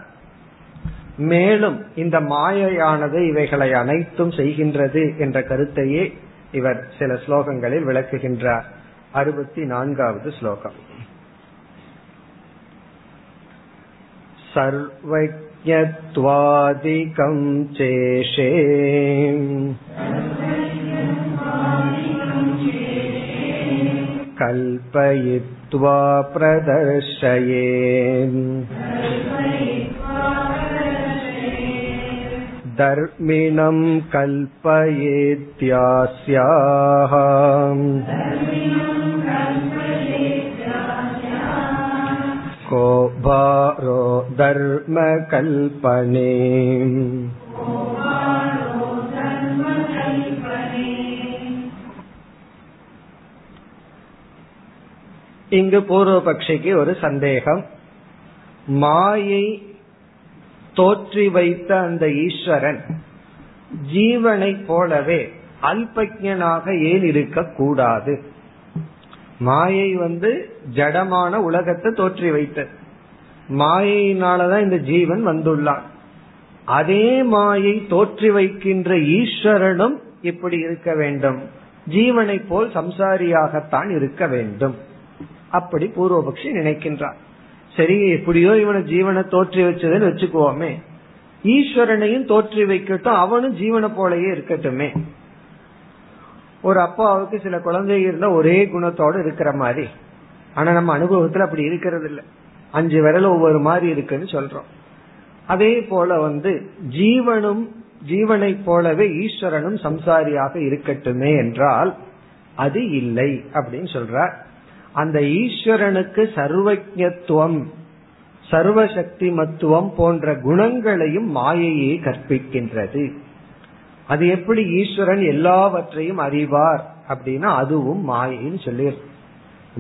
A: மேலும் இந்த மாயையானது இவைகளை அனைத்தும் செய்கின்றது என்ற கருத்தையே இவர் சில ஸ்லோகங்களில் விளக்குகின்றார் அறுபத்தி நான்காவது ஸ்லோகம் सर्वज्ञत्वादिकं चेशे कल्पयित्वा प्रदर्शये धर्मिणं कल्पयेत्यास्याः को भारो धर्मकल्पने இங்கு பூர்வபக்ஷிக்கு ஒரு சந்தேகம் மாயை தோற்றி வைத்த அந்த ஈஸ்வரன் ஜீவனை போலவே அல்பஜனாக ஏன் இருக்கக்கூடாது மாயை வந்து ஜடமான உலகத்தை தோற்றி வைத்தது. மாயையினாலதான் இந்த ஜீவன் வந்துள்ளான். அதே மாயை தோற்றி வைக்கின்ற ஈஸ்வரனும் இப்படி இருக்க வேண்டும். ஜீவனை போல் சம்சாரியாகத்தான் இருக்க வேண்டும். அப்படி பூர்வபக்ஷி நினைக்கின்றான். சரி எப்படியோ இவனை ஜீவனை தோற்றி வச்சதுன்னு வச்சுக்குவோமே. ஈஸ்வரனையும் தோற்றி வைக்கட்டும் அவனும் ஜீவனை போலயே இருக்கட்டுமே. ஒரு அப்பாவுக்கு சில குழந்தை இருந்தா ஒரே குணத்தோட இருக்கிற மாதிரி. ஆனா நம்ம அனுபவத்துல அப்படி இருக்கிறது இல்லை அஞ்சு விரல் ஒவ்வொரு மாதிரி இருக்குன்னு சொல்றோம். அதே போல வந்து ஜீவனும் ஜீவனை போலவே ஈஸ்வரனும் சம்சாரியாக இருக்கட்டுமே என்றால் அது இல்லை அப்படின்னு சொல்ற அந்த ஈஸ்வரனுக்கு சர்வஜத்துவம் சர்வசக்தி மத்துவம் போன்ற குணங்களையும் மாயையே கற்பிக்கின்றது. அது எப்படி ஈஸ்வரன் எல்லாவற்றையும் அறிவார் அப்படின்னா அதுவும் மாயைன்னு சொல்லி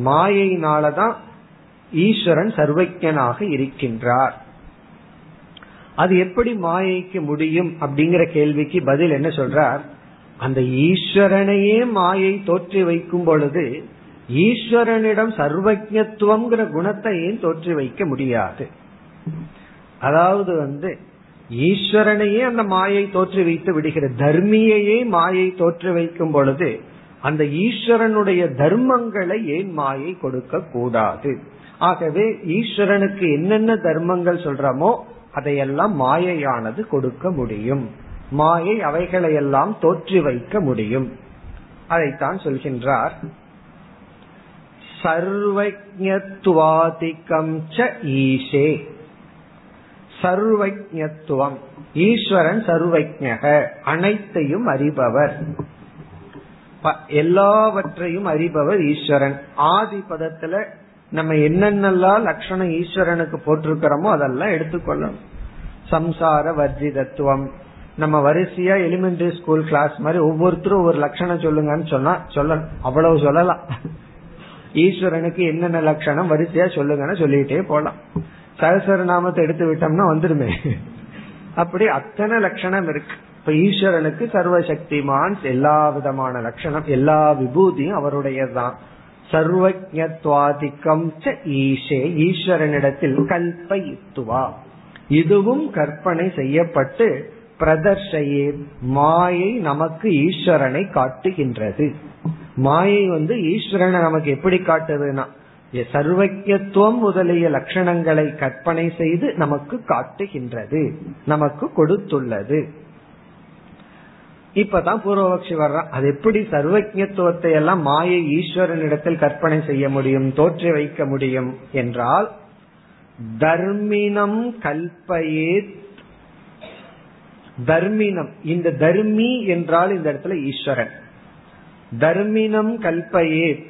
A: மாயையினாலதான் ஈஸ்வரன் சர்வஜனாக இருக்கின்றார். அது எப்படி மாயைக்கு முடியும் அப்படிங்கிற கேள்விக்கு பதில் என்ன சொல்றார்? அந்த ஈஸ்வரனையே மாயை தோற்றி வைக்கும் பொழுது ஈஸ்வரனிடம் சர்வஜத்துவம்ங்கிற குணத்தை ஏன் தோற்றி வைக்க முடியாது? அதாவது வந்து ஈஸ்வரனையே அந்த மாயை தோற்றி வைத்து விடுகிற தர்மியையே மாயை தோற்றி வைக்கும் பொழுது அந்த ஈஸ்வரனுடைய தர்மங்களை ஏன் மாயை கொடுக்க கூடாது? ஆகவே ஈஸ்வரனுக்கு என்னென்ன தர்மங்கள் சொல்றமோ அதையெல்லாம் மாயையானது கொடுக்க முடியும். மாயை அவைகளையெல்லாம் தோற்றி வைக்க முடியும். அதைத்தான் சொல்கின்றார். சர்வஜத்வாதிகம் ச ஈஷே. சர்வஜத்துவம் ஈஸ்வரன் சர்வஜக அனைத்தையும் அறிபவர். எல்லாவற்றையும் அறிபவர் ஈஸ்வரன். ஆதி பதத்துல நம்ம என்னென்னலாம் லட்சணம் ஈஸ்வரனுக்கு போட்டிருக்கிறோமோ அதெல்லாம் எடுத்துக்கொள்ளணும். சம்சார வர்ஜிதத்துவம். நம்ம வரிசையா எலிமெண்டரி ஸ்கூல் கிளாஸ் மாதிரி ஒவ்வொருத்தரும் ஒவ்வொரு லட்சணம் சொல்லுங்கன்னு சொன்னா சொல்லணும். அவ்வளவு சொல்லலாம். ஈஸ்வரனுக்கு என்னென்ன லட்சணம் வரிசையா சொல்லுங்கன்னு சொல்லிட்டே போலாம். சகசர நாமத்தை எடுத்து விட்டோம்னா வந்துருமே. அப்படி அத்தனை லட்சணம் இருக்கு. இப்ப ஈஸ்வரனுக்கு சர்வசக்திமான் எல்லா விதமான லட்சணம் எல்லா விபூதியும் அவருடையதான் சர்வஜத்வாதிக்கம் ஈஷே ஈஸ்வரனிடத்தில் கல்பயித்துவா. இதுவும் கற்பனை செய்யப்பட்டு பிரதர்ஷையே மாயை நமக்கு ஈஸ்வரனை காட்டுகின்றது. மாயை வந்து ஈஸ்வரனை நமக்கு எப்படி காட்டுதுன்னா சர்வஜத்துவம் முதலிய லட்சணங்களை கற்பனை செய்து நமக்கு காட்டுகின்றது நமக்கு கொடுத்துள்ளது. இப்பதான் பூர்வபக்ஷி வர்றான் அது எப்படி சர்வஜத்துவத்தை எல்லாம் மாயை ஈஸ்வரனிடத்தில் கற்பனை செய்ய முடியும் தோற்றி வைக்க முடியும் என்றால் தர்மினம் கல்பயே தர்மினம் இந்த தர்மி என்றால் இந்த இடத்துல ஈஸ்வரன். தர்மினம் கல்பயே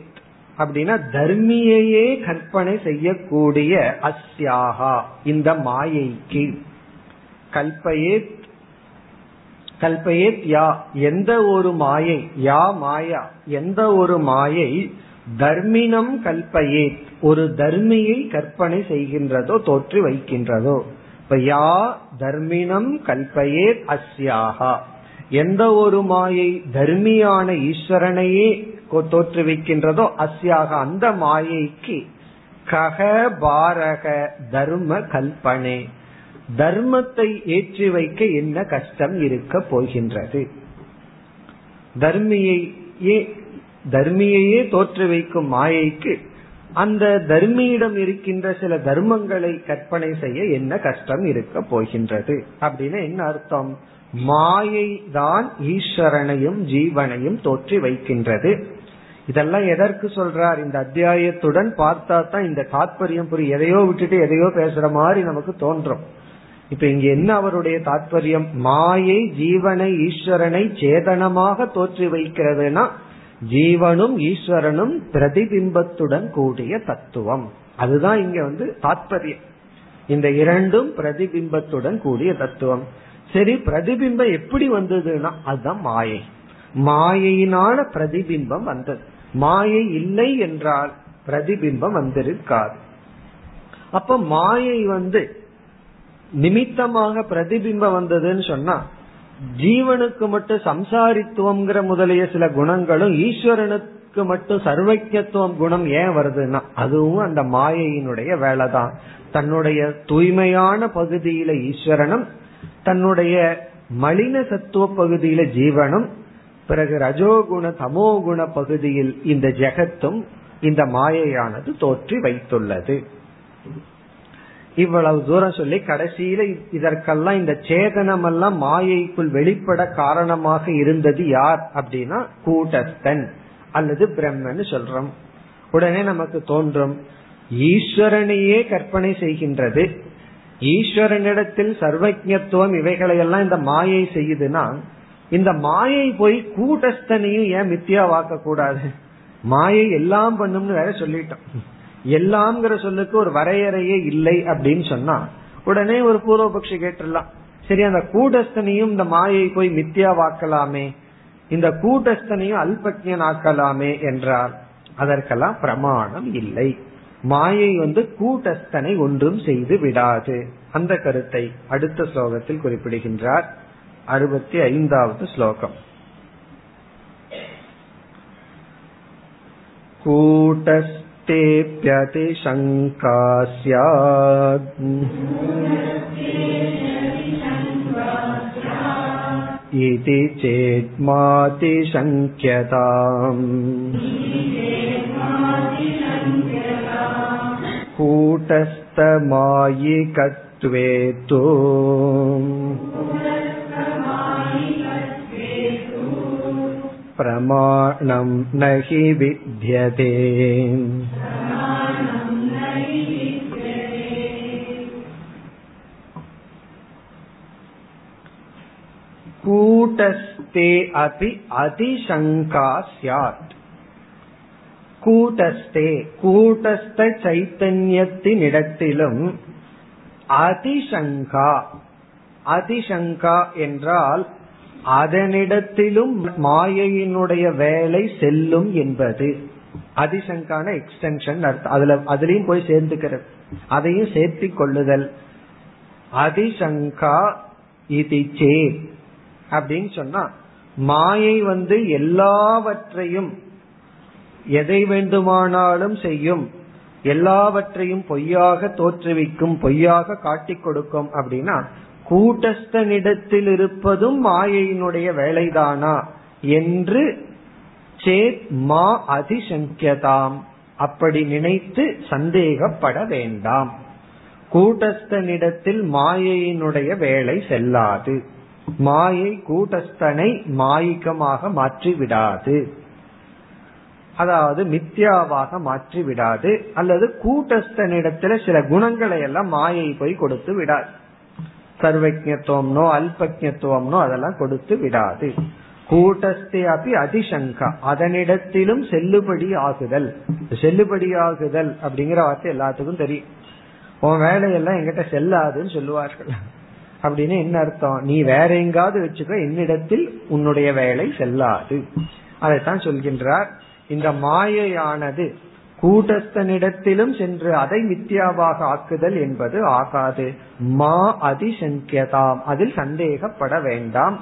A: அப்படின்னா தர்மியையே கற்பனை செய்யக்கூடிய அஸ்யாகா இந்த மாயைக்கு. கல்பயே கல்பயேத் யா எந்த ஒரு மாயை யா மாயா எந்த ஒரு மாயை தர்மினம் கல்பயேத் ஒரு தர்மியை கற்பனை செய்கின்றதோ தோற்றி வைக்கின்றதோ. இப்ப யா தர்மினம் கல்பயேத் அஸ்யாகா. எந்த ஒரு மாயை தர்மியான ஈஸ்வரனையே தோற்றுவிக்கின்றதோ அஸ்யாக அந்த மாயைக்கு கக பாரக தர்ம கல்பனே. தர்மத்தை ஏற்றி வைக்க என்ன கஷ்டம் இருக்க போகின்றது? தர்மியையே தர்மியையே தோற்று வைக்கும் மாயைக்கு அந்த தர்மியிடம் இருக்கின்ற சில தர்மங்களை கற்பனை செய்ய என்ன கஷ்டம் இருக்க போகின்றது அப்படின்னு என்ன அர்த்தம்? மாயை தான் ஈஸ்வரனையும் ஜீவனையும் தோற்றி வைக்கின்றது. இதெல்லாம் எதற்கு சொல்றார்? இந்த அத்தியாயத்துடன் பார்த்தா தான் இந்த தாத்பரியம் புரிய எதையோ விட்டுட்டு எதையோ பேசுற மாதிரி நமக்கு தோன்றும். இப்ப இங்க என்ன அவருடைய தாத்பரியம்? மாயை ஜீவனை ஈஸ்வரனை சேதனமாக தோற்றி வைக்கிறதுனா ஜீவனும் ஈஸ்வரனும் பிரதிபிம்பத்துடன் கூடிய தத்துவம். அதுதான் இங்க வந்து தாத்பரியம். இந்த இரண்டும் பிரதிபிம்பத்துடன் கூடிய தத்துவம். சரி பிரதிபிம்பம் எப்படி வந்ததுன்னா அதுதான் மாயை. மாயையினால பிரதிபிம்பம் வந்தது. மாயை இல்லை என்றால் பிரதிபிம்பம் வந்திருக்காது. அப்ப மாயை வந்து நிமித்தமாக பிரதிபிம்பம் வந்ததுன்னு சொன்னா ஜீவனுக்கு மட்டும் சம்சாரித்துவம்ங்கிற முதலிய சில குணங்களும் ஈஸ்வரனுக்கு மட்டும் சர்வஜத்துவம் குணம் ஏன் வருதுன்னா அதுவும் அந்த மாயையினுடைய வேலைதான். தன்னுடைய தூய்மையான பகுதியில ஈஸ்வரனும் தன்னுடைய மலின சத்துவ பகுதியில ஜீவனும் பிறகு ரஜோகுண தமோகுண பகுதியில் இந்த ஜெகத்தும் இந்த மாயையானது தோற்றி வைத்துள்ளது. இவ்வளவு தூரம் சொல்லி கடைசியில இதற்கெல்லாம் இந்த சேதனம் எல்லாம் மாயைக்குள் வெளிப்பட காரணமாக இருந்தது யார் அப்படின்னா கூட்டஸ்தன் அல்லது பிரம்மன் சொல்றோம். உடனே நமக்கு தோன்றும் ஈஸ்வரனையே கற்பனை செய்கின்றது. ஈஸ்வரனிடத்தில் சர்வஜத்துவம் இவைகளையெல்லாம் இந்த மாயை செய்யுதுன்னா இந்த மாயை போய் கூட்டஸ்தனையும் ஏன் மித்தியாவாக்க கூடாது மாயை எல்லாம் பண்ணும்னு வேற சொல்லிட்டோம். எல்லாம்ங்கிற சொல்லுக்கு ஒரு வரையறையே இல்லை அப்படின்னு சொன்னா உடனே ஒரு பூர்வபக்ஷி கேட்டுடலாம். சரி அந்த கூட்டஸ்தனையும் இந்த மாயை போய் மித்தியாவாக்கலாமே இந்த கூட்டஸ்தனையும் அல்பக்யன் ஆக்கலாமே என்றால் அதற்கெல்லாம் பிரமாணம் இல்லை. மாயை வந்து கூட்டஸ்தனை ஒன்றும் செய்து விடாது. அந்த கருத்தை அடுத்த ஸ்லோகத்தில் குறிப்பிடுகின்றார். அறுபத்தி ஐந்தாவது ஸ்லோகம். कूटस्थेऽप्यतिशङ्का स्यात् इति चेत्मातिशङ्क्यताम् कूटस्थमायिकत्वे तु प्रमाणं न हि विद्यते कूटस्थे अपि அதிசங்கா சியாத் கூட்டஸ்தே கூட்டஸ்த சைத்தன்யத்தினிடத்திலும் அதிசங்கா அதிசங்கா என்றால் அதனிடத்திலும் மாயையினுடைய வேலை செல்லும் என்பது. அதிசங்கான எக்ஸ்டென்ஷன் அர்த்தம். அதுல அதுலயும் போய் சேர்ந்துக்கிறது. அதையும் சேர்த்தி கொள்ளுதல் அதிசங்கா இது சே. அப்படின்னு சொன்னா மாயை வந்து எல்லாவற்றையும் எதை வேண்டுமானாலும் செய்யும். எல்லாவற்றையும் பொய்யாக தோற்றுவிக்கும் பொய்யாக காட்டிக் கொடுக்கும் அப்படின்னா கூட்டஸ்தனிடத்தில் இருப்பதும் மாயையினுடைய வேலைதானா? என்று சேத் மா அதிசங்கியதாம். அப்படி நினைத்து சந்தேகப்பட வேண்டாம். கூட்டஸ்தனிடத்தில் மாயையினுடைய வேலை செல்லாது. மாயை கூட்டஸ்தனை மாயிகமாக மாற்றி விடாது அதாவது மித்யாவாக மாற்றி விடாது அல்லது கூட்டஸ்தனிடத்துல சில குணங்களை எல்லாம் மாயை போய் கொடுத்து விடாது. சர்வஜத்துவம்னோ அல்பஜத்துவம்னோ அதெல்லாம் கொடுத்து விடாது. கூட்டஸ்தே அப்படி அதிசங்கா. அதனிடத்திலும் செல்லுபடி ஆகுதல். செல்லுபடி ஆகுதல் அப்படிங்கிற வார்த்தை எல்லாத்துக்கும் தெரியும். உன் வேலையெல்லாம் எங்கிட்ட செல்லாதுன்னு சொல்லுவார்கள். அப்படின்னு என்ன அர்த்தம்? நீ வேற எங்காவது வச்சுக்க என்னிடத்தில் உன்னுடைய வேலை செல்லாது. அதைத்தான் சொல்கின்றார். இந்த மாயையானது கூட்டஸ்தனிடத்திலும் சென்று அதை மித்தியாவாக ஆக்குதல் என்பது ஆகாது. மா அதிசங்கியதாம். அதில் சந்தேகப்பட வேண்டாம்.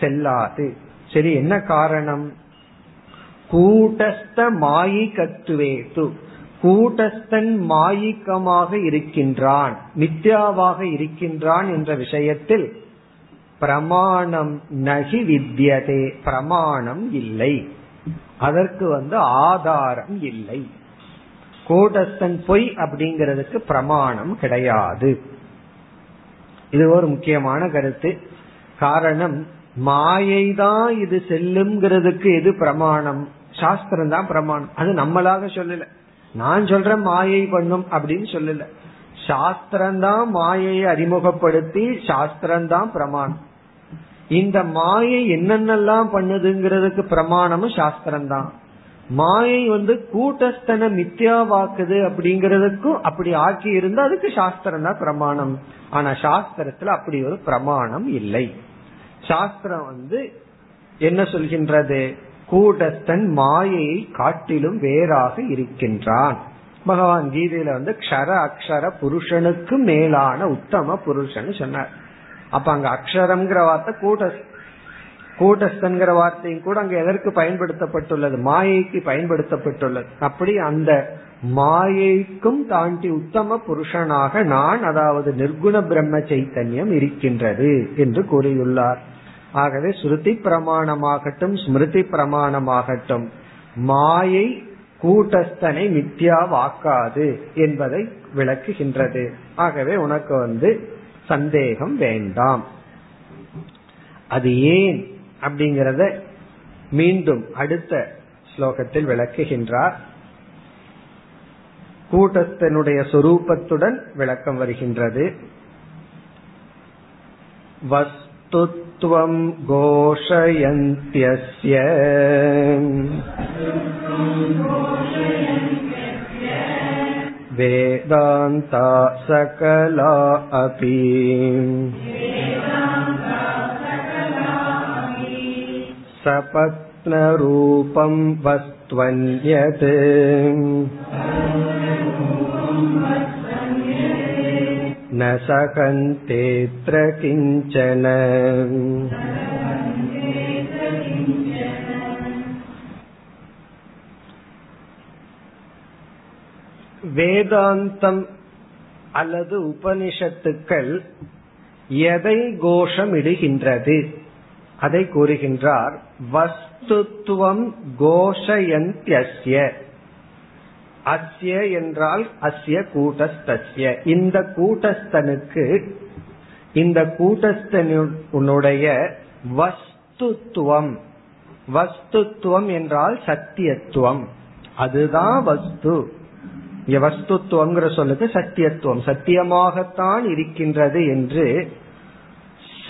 A: செல்லாது. சரி என்ன காரணம்? கூட்டஸ்த மாயிகத்துவேது. கூட்டஸ்தன் மாயிக்கமாக இருக்கின்றான். மித்யாவாக இருக்கின்றான் என்ற விஷயத்தில் பிரமாணம் நகி வித்தியதே பிரமாணம் இல்லை. அதற்கு வந்து ஆதாரம் இல்லை. கூட்டஸ்தன் பொய் அப்படிங்கிறதுக்கு பிரமாணம் கிடையாது. இது ஒரு முக்கியமான கருத்து. காரணம் மாயை தான் இது செல்லுங்கிறதுக்கு எது பிரமாணம். சாஸ்திரம் தான் பிரமாணம். அது நம்மளாக சொல்லல. நான் சொல்றேன் மாயை பண்ணும் அப்படின்னு சொல்லல. சாஸ்திரம் தான் மாயையை அறிமுகப்படுத்தி சாஸ்திரம் தான் பிரமாணம். இந்த மாயை என்னென்னலாம் பண்ணுதுங்கிறதுக்கு பிரமாணமும் சாஸ்திரம்தான். மாயை வந்து கூட்டஸ்தனை மித்யாவாக்குது அப்படிங்கறதுக்கும் அப்படி ஆக்கி இருந்தா அதுக்கு சாஸ்திரம் தான் பிரமாணம். ஆனா சாஸ்திரத்துல அப்படி ஒரு பிரமாணம் இல்லை. சாஸ்திரம் வந்து என்ன சொல்கின்றது? கூட்டஸ்தன் மாயையை காட்டிலும் வேறாக இருக்கின்றான். பகவான் கீதையில வந்து க்ஷர அக்ஷர புருஷனுக்கு மேலான உத்தம புருஷன் சொன்னார். அப்ப அங்க அக்ஷரம்ங்கிற வார்த்தை கூட்ட கூட்டஸ்தன்கிற வார்த்தையும் கூட அங்க எதற்கு பயன்படுத்தப்பட்டுள்ளது? மாயைக்கு பயன்படுத்தப்பட்டுள்ளது. அப்படி அந்த மாயைக்கும் தாண்டி உத்தம புருஷனாக நான் அதாவது நிர்குண பிரம்ம சைத்தன்யம் இருக்கின்றது என்று கூறியுள்ளார். ஆகவே ஸ்ருதி பிரமாணமாகட்டும் ஸ்மிருதி பிரமாணமாகட்டும் மாயை கூட்டஸ்தனை மித்யாவாக்காது என்பதை விளக்குகின்றது. ஆகவே உனக்கு வந்து சந்தேகம் வேண்டாம். அது ஏன் அப்படிங்கறத மீண்டும் அடுத்த ஸ்லோகத்தில் விளக்குகின்றார். கூட்டத்தினுடைய சொரூபத்துடன் விளக்கம் வருகின்றது. வஸ்துத்வம் கோஷயந்தியஸ்ய. वेदान्ता सकला अपि सपत्नरूपं वस्त्वन्यत् न सकन्तेऽत्र किञ्चन வேதாந்தம் அல்லது உபனிஷத்துக்கள் எதை கோஷம் இடுகின்றது அதை கூறுகின்றார் வஸ்துத்துவம் கோஷயந்திய அஸ்ய என்றால் அஸ்ய கூட்டஸ்தஸ்ய. இந்த கூட்டஸ்தனுக்கு இந்த கூட்டஸ்தனுடைய வஸ்துத்துவம் வஸ்துத்துவம் என்றால் சத்தியத்துவம். அதுதான் வஸ்து. இங்க வஸ்துத்துவங்கிற சொல்லுக்கு சத்தியத்துவம். சத்தியமாகத்தான் இருக்கின்றது என்று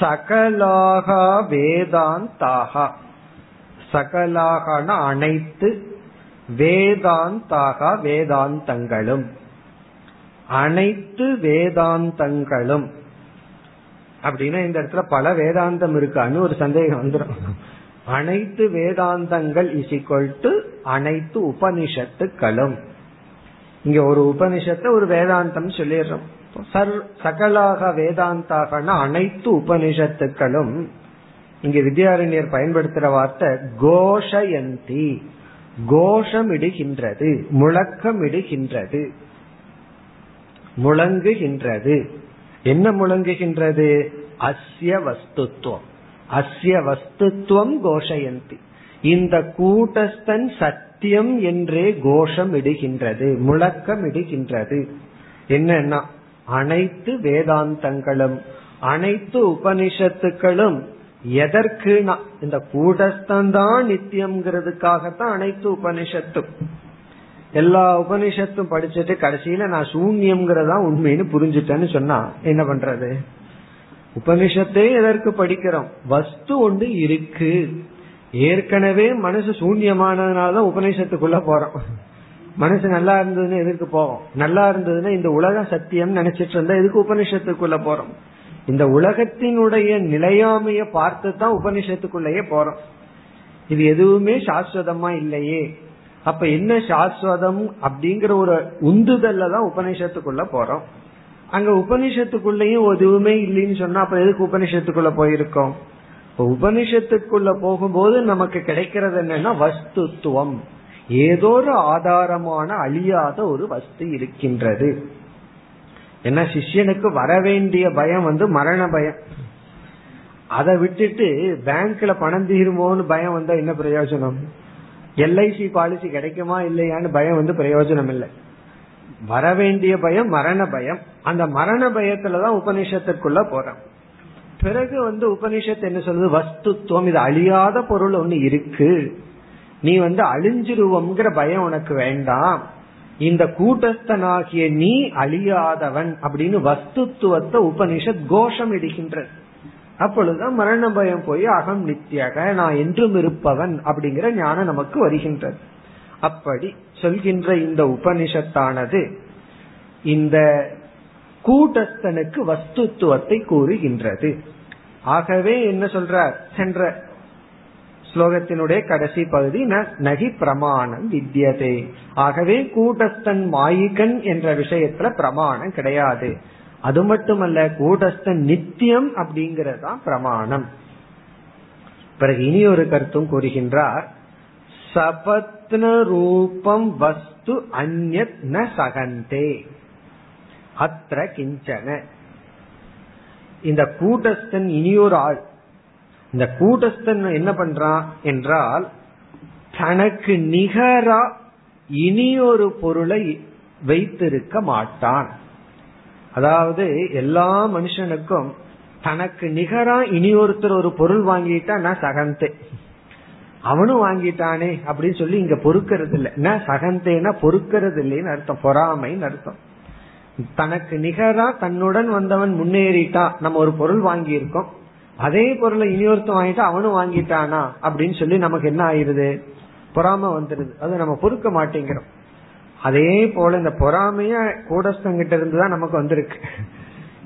A: சகலாகா வேதாந்தாகா. சகலாகன அனைத்து வேதாந்தாக வேதாந்தங்களும். அனைத்து வேதாந்தங்களும். அப்படின்னா இந்த இடத்துல பல வேதாந்தம் இருக்கான்னு ஒரு சந்தேகம் வந்துடும் அனைத்து வேதாந்தங்கள் இஸ் டு அனைத்து உபனிஷத்துக்களும். இங்க ஒரு உபனிஷத்தை ஒரு வேதாந்தம் சொல்லிடுறோம். சகலாக வேதாந்தாகனா அனைத்து உபனிஷத்துக்களும் இங்க வித்யாரண்யர் பயன்படுத்துற வார்த்தை கோஷயந்தி. கோஷம் இடுகின்றது முழக்கம் இடுகின்றது முழங்குகின்றது. என்ன முழங்குகின்றது? அஸ்ய வஸ்துத்துவம் அஸ்ய வஸ்துத்துவம் கோஷயந்தி. இந்த கூட்டஸ்தன் சத்தியம் என்றே கோஷம் இடுகின்றது முழக்கம் இடுகின்றது என்னன்னா அனைத்து வேதாந்தங்களும் அனைத்து உபனிஷத்துக்களும் எதற்கு இந்த கூடஸ்தந்தான் நித்தியம்ங்கிறதுக்காகத்தான் அனைத்து உபனிஷத்தும். எல்லா உபனிஷத்தும் படிச்சுட்டு கடைசியில நான் சூன்யம்ங்கிறதா உண்மைன்னு புரிஞ்சுட்டேன்னு சொன்னா என்ன பண்றது? உபனிஷத்தே எதற்கு படிக்கிறோம்? வஸ்து ஒன்று இருக்கு. ஏற்கனவே மனசு சூன்யமானதுனாலதான் உபநிஷத்துக்குள்ள போறோம். மனசு நல்லா இருந்ததுன்னு எதுக்கு போவோம்? நல்லா இருந்ததுன்னா இந்த உலக சத்தியம் நினைச்சிட்டு இருந்தா எதுக்கு உபனிஷத்துக்குள்ள போறோம்? இந்த உலகத்தினுடைய நிலையாமைய பார்த்து தான் உபனிஷத்துக்குள்ளேயே போறோம். இது எதுவுமே சாஸ்வதமா இல்லையே. அப்ப என்ன சாஸ்வதம் அப்படிங்கிற ஒரு உந்துதல்ல தான் உபனிஷத்துக்குள்ள போறோம். அங்க உபனிஷத்துக்குள்ளயும் எதுவுமே இல்லைன்னு சொன்னா அப்ப எதுக்கு உபனிஷத்துக்குள்ள போயிருக்கோம்? உபனிஷத்துக்குள்ள போகும்போது நமக்கு கிடைக்கிறது என்னன்னா வஸ்துத்துவம். ஏதோ ஒரு ஆதாரமான அழியாத ஒரு வஸ்து இருக்கின்றது. என்ன சிஷ்யனுக்கு வர வேண்டிய பயம் வந்து மரண பயம். அதை விட்டுட்டு பேங்க்ல பணம் தீருமோன்னு பயம் வந்தா என்ன பிரயோஜனம்? எல்ஐசி பாலிசி கிடைக்குமா இல்லையான்னு பயம் வந்து பிரயோஜனம் இல்லை. வர வேண்டிய பயம் மரண பயம். அந்த மரண பயத்துலதான் உபனிஷத்துக்குள்ள போறோம். பிறகு வந்து உபனிஷத்து என்ன சொல்லுது? வஸ்துத்துவம் இது அழியாத பொருள் ஒண்ணு இருக்கு. நீ வந்து அழிஞ்சிருவோம்ங்கிற பயம் உனக்கு வேண்டாம். இந்த கூட்டஸ்தனாகிய நீ அழியாதவன் அப்படின்னு வஸ்துத்துவத்தை உபனிஷத் கோஷம் இடுகின்றது அப்பொழுதுதான் மரண பயம் போய் அகம் நித்தியாக நான் என்றும் இருப்பவன் அப்படிங்கிற ஞானம் நமக்கு வருகின்றது. அப்படி சொல்கின்ற இந்த உபனிஷத்தானது இந்த கூட்டஸ்தனுக்கு வஸ்துத்துவத்தை கூறுகின்றது. ஆகவே என்ன சொல்றார்? சென்ற ஸ்லோகத்தினுடைய கடைசி பகுதி நகி பிரமாணம் வித்தியதே ஆகவே கூட்டஸ்தன் மாயிகன் என்ற விஷயத்துல பிரமாணம் கிடையாது. அது மட்டுமல்ல கூட்டஸ்தன் நித்தியம் அப்படிங்கறதுதான் பிரமாணம். பிறகு இனி ஒரு கருத்தும் கூறுகின்றார். சபத்ன ரூபம் வஸ்து அந்நத் ந சகந்தே. அத்திர கிஞ்சன. இந்த கூட்டஸ்தன் இனியொரு ஆள். இந்த கூட்டஸ்தன் என்ன பண்றான் என்றால் தனக்கு நிகரா இனியொரு பொருளை வைத்திருக்க மாட்டான். அதாவது எல்லா மனுஷனுக்கும் தனக்கு நிகரா இனி ஒருத்தர் ஒரு பொருள் வாங்கிட்டா நான் சகந்தே. அவனும் வாங்கிட்டானே அப்படின்னு சொல்லி இங்க பொறுக்கிறது இல்லை என்ன சகந்தேனா பொறுக்கிறது இல்லைன்னு அர்த்தம். பொறாமைன்னு அர்த்தம். தனக்கு நிகரா தன்னுடன் வந்தவன் முன்னேறிட்டா நம்ம ஒரு பொருள் வாங்கி இருக்கோம் அதே பொருளை இனியொருத்தன் வாங்கிட்டா அவனும் வாங்கிட்டானா அப்படின்னு சொல்லி நமக்கு என்ன ஆயிருது? பொறாம வந்துருது. அது நம்ம பொறுக்க மாட்டேங்கிறோம். அதே போல இந்த பொறாமைய கூடஸ்தன் கிட்ட இருந்துதான் நமக்கு வந்திருக்கு.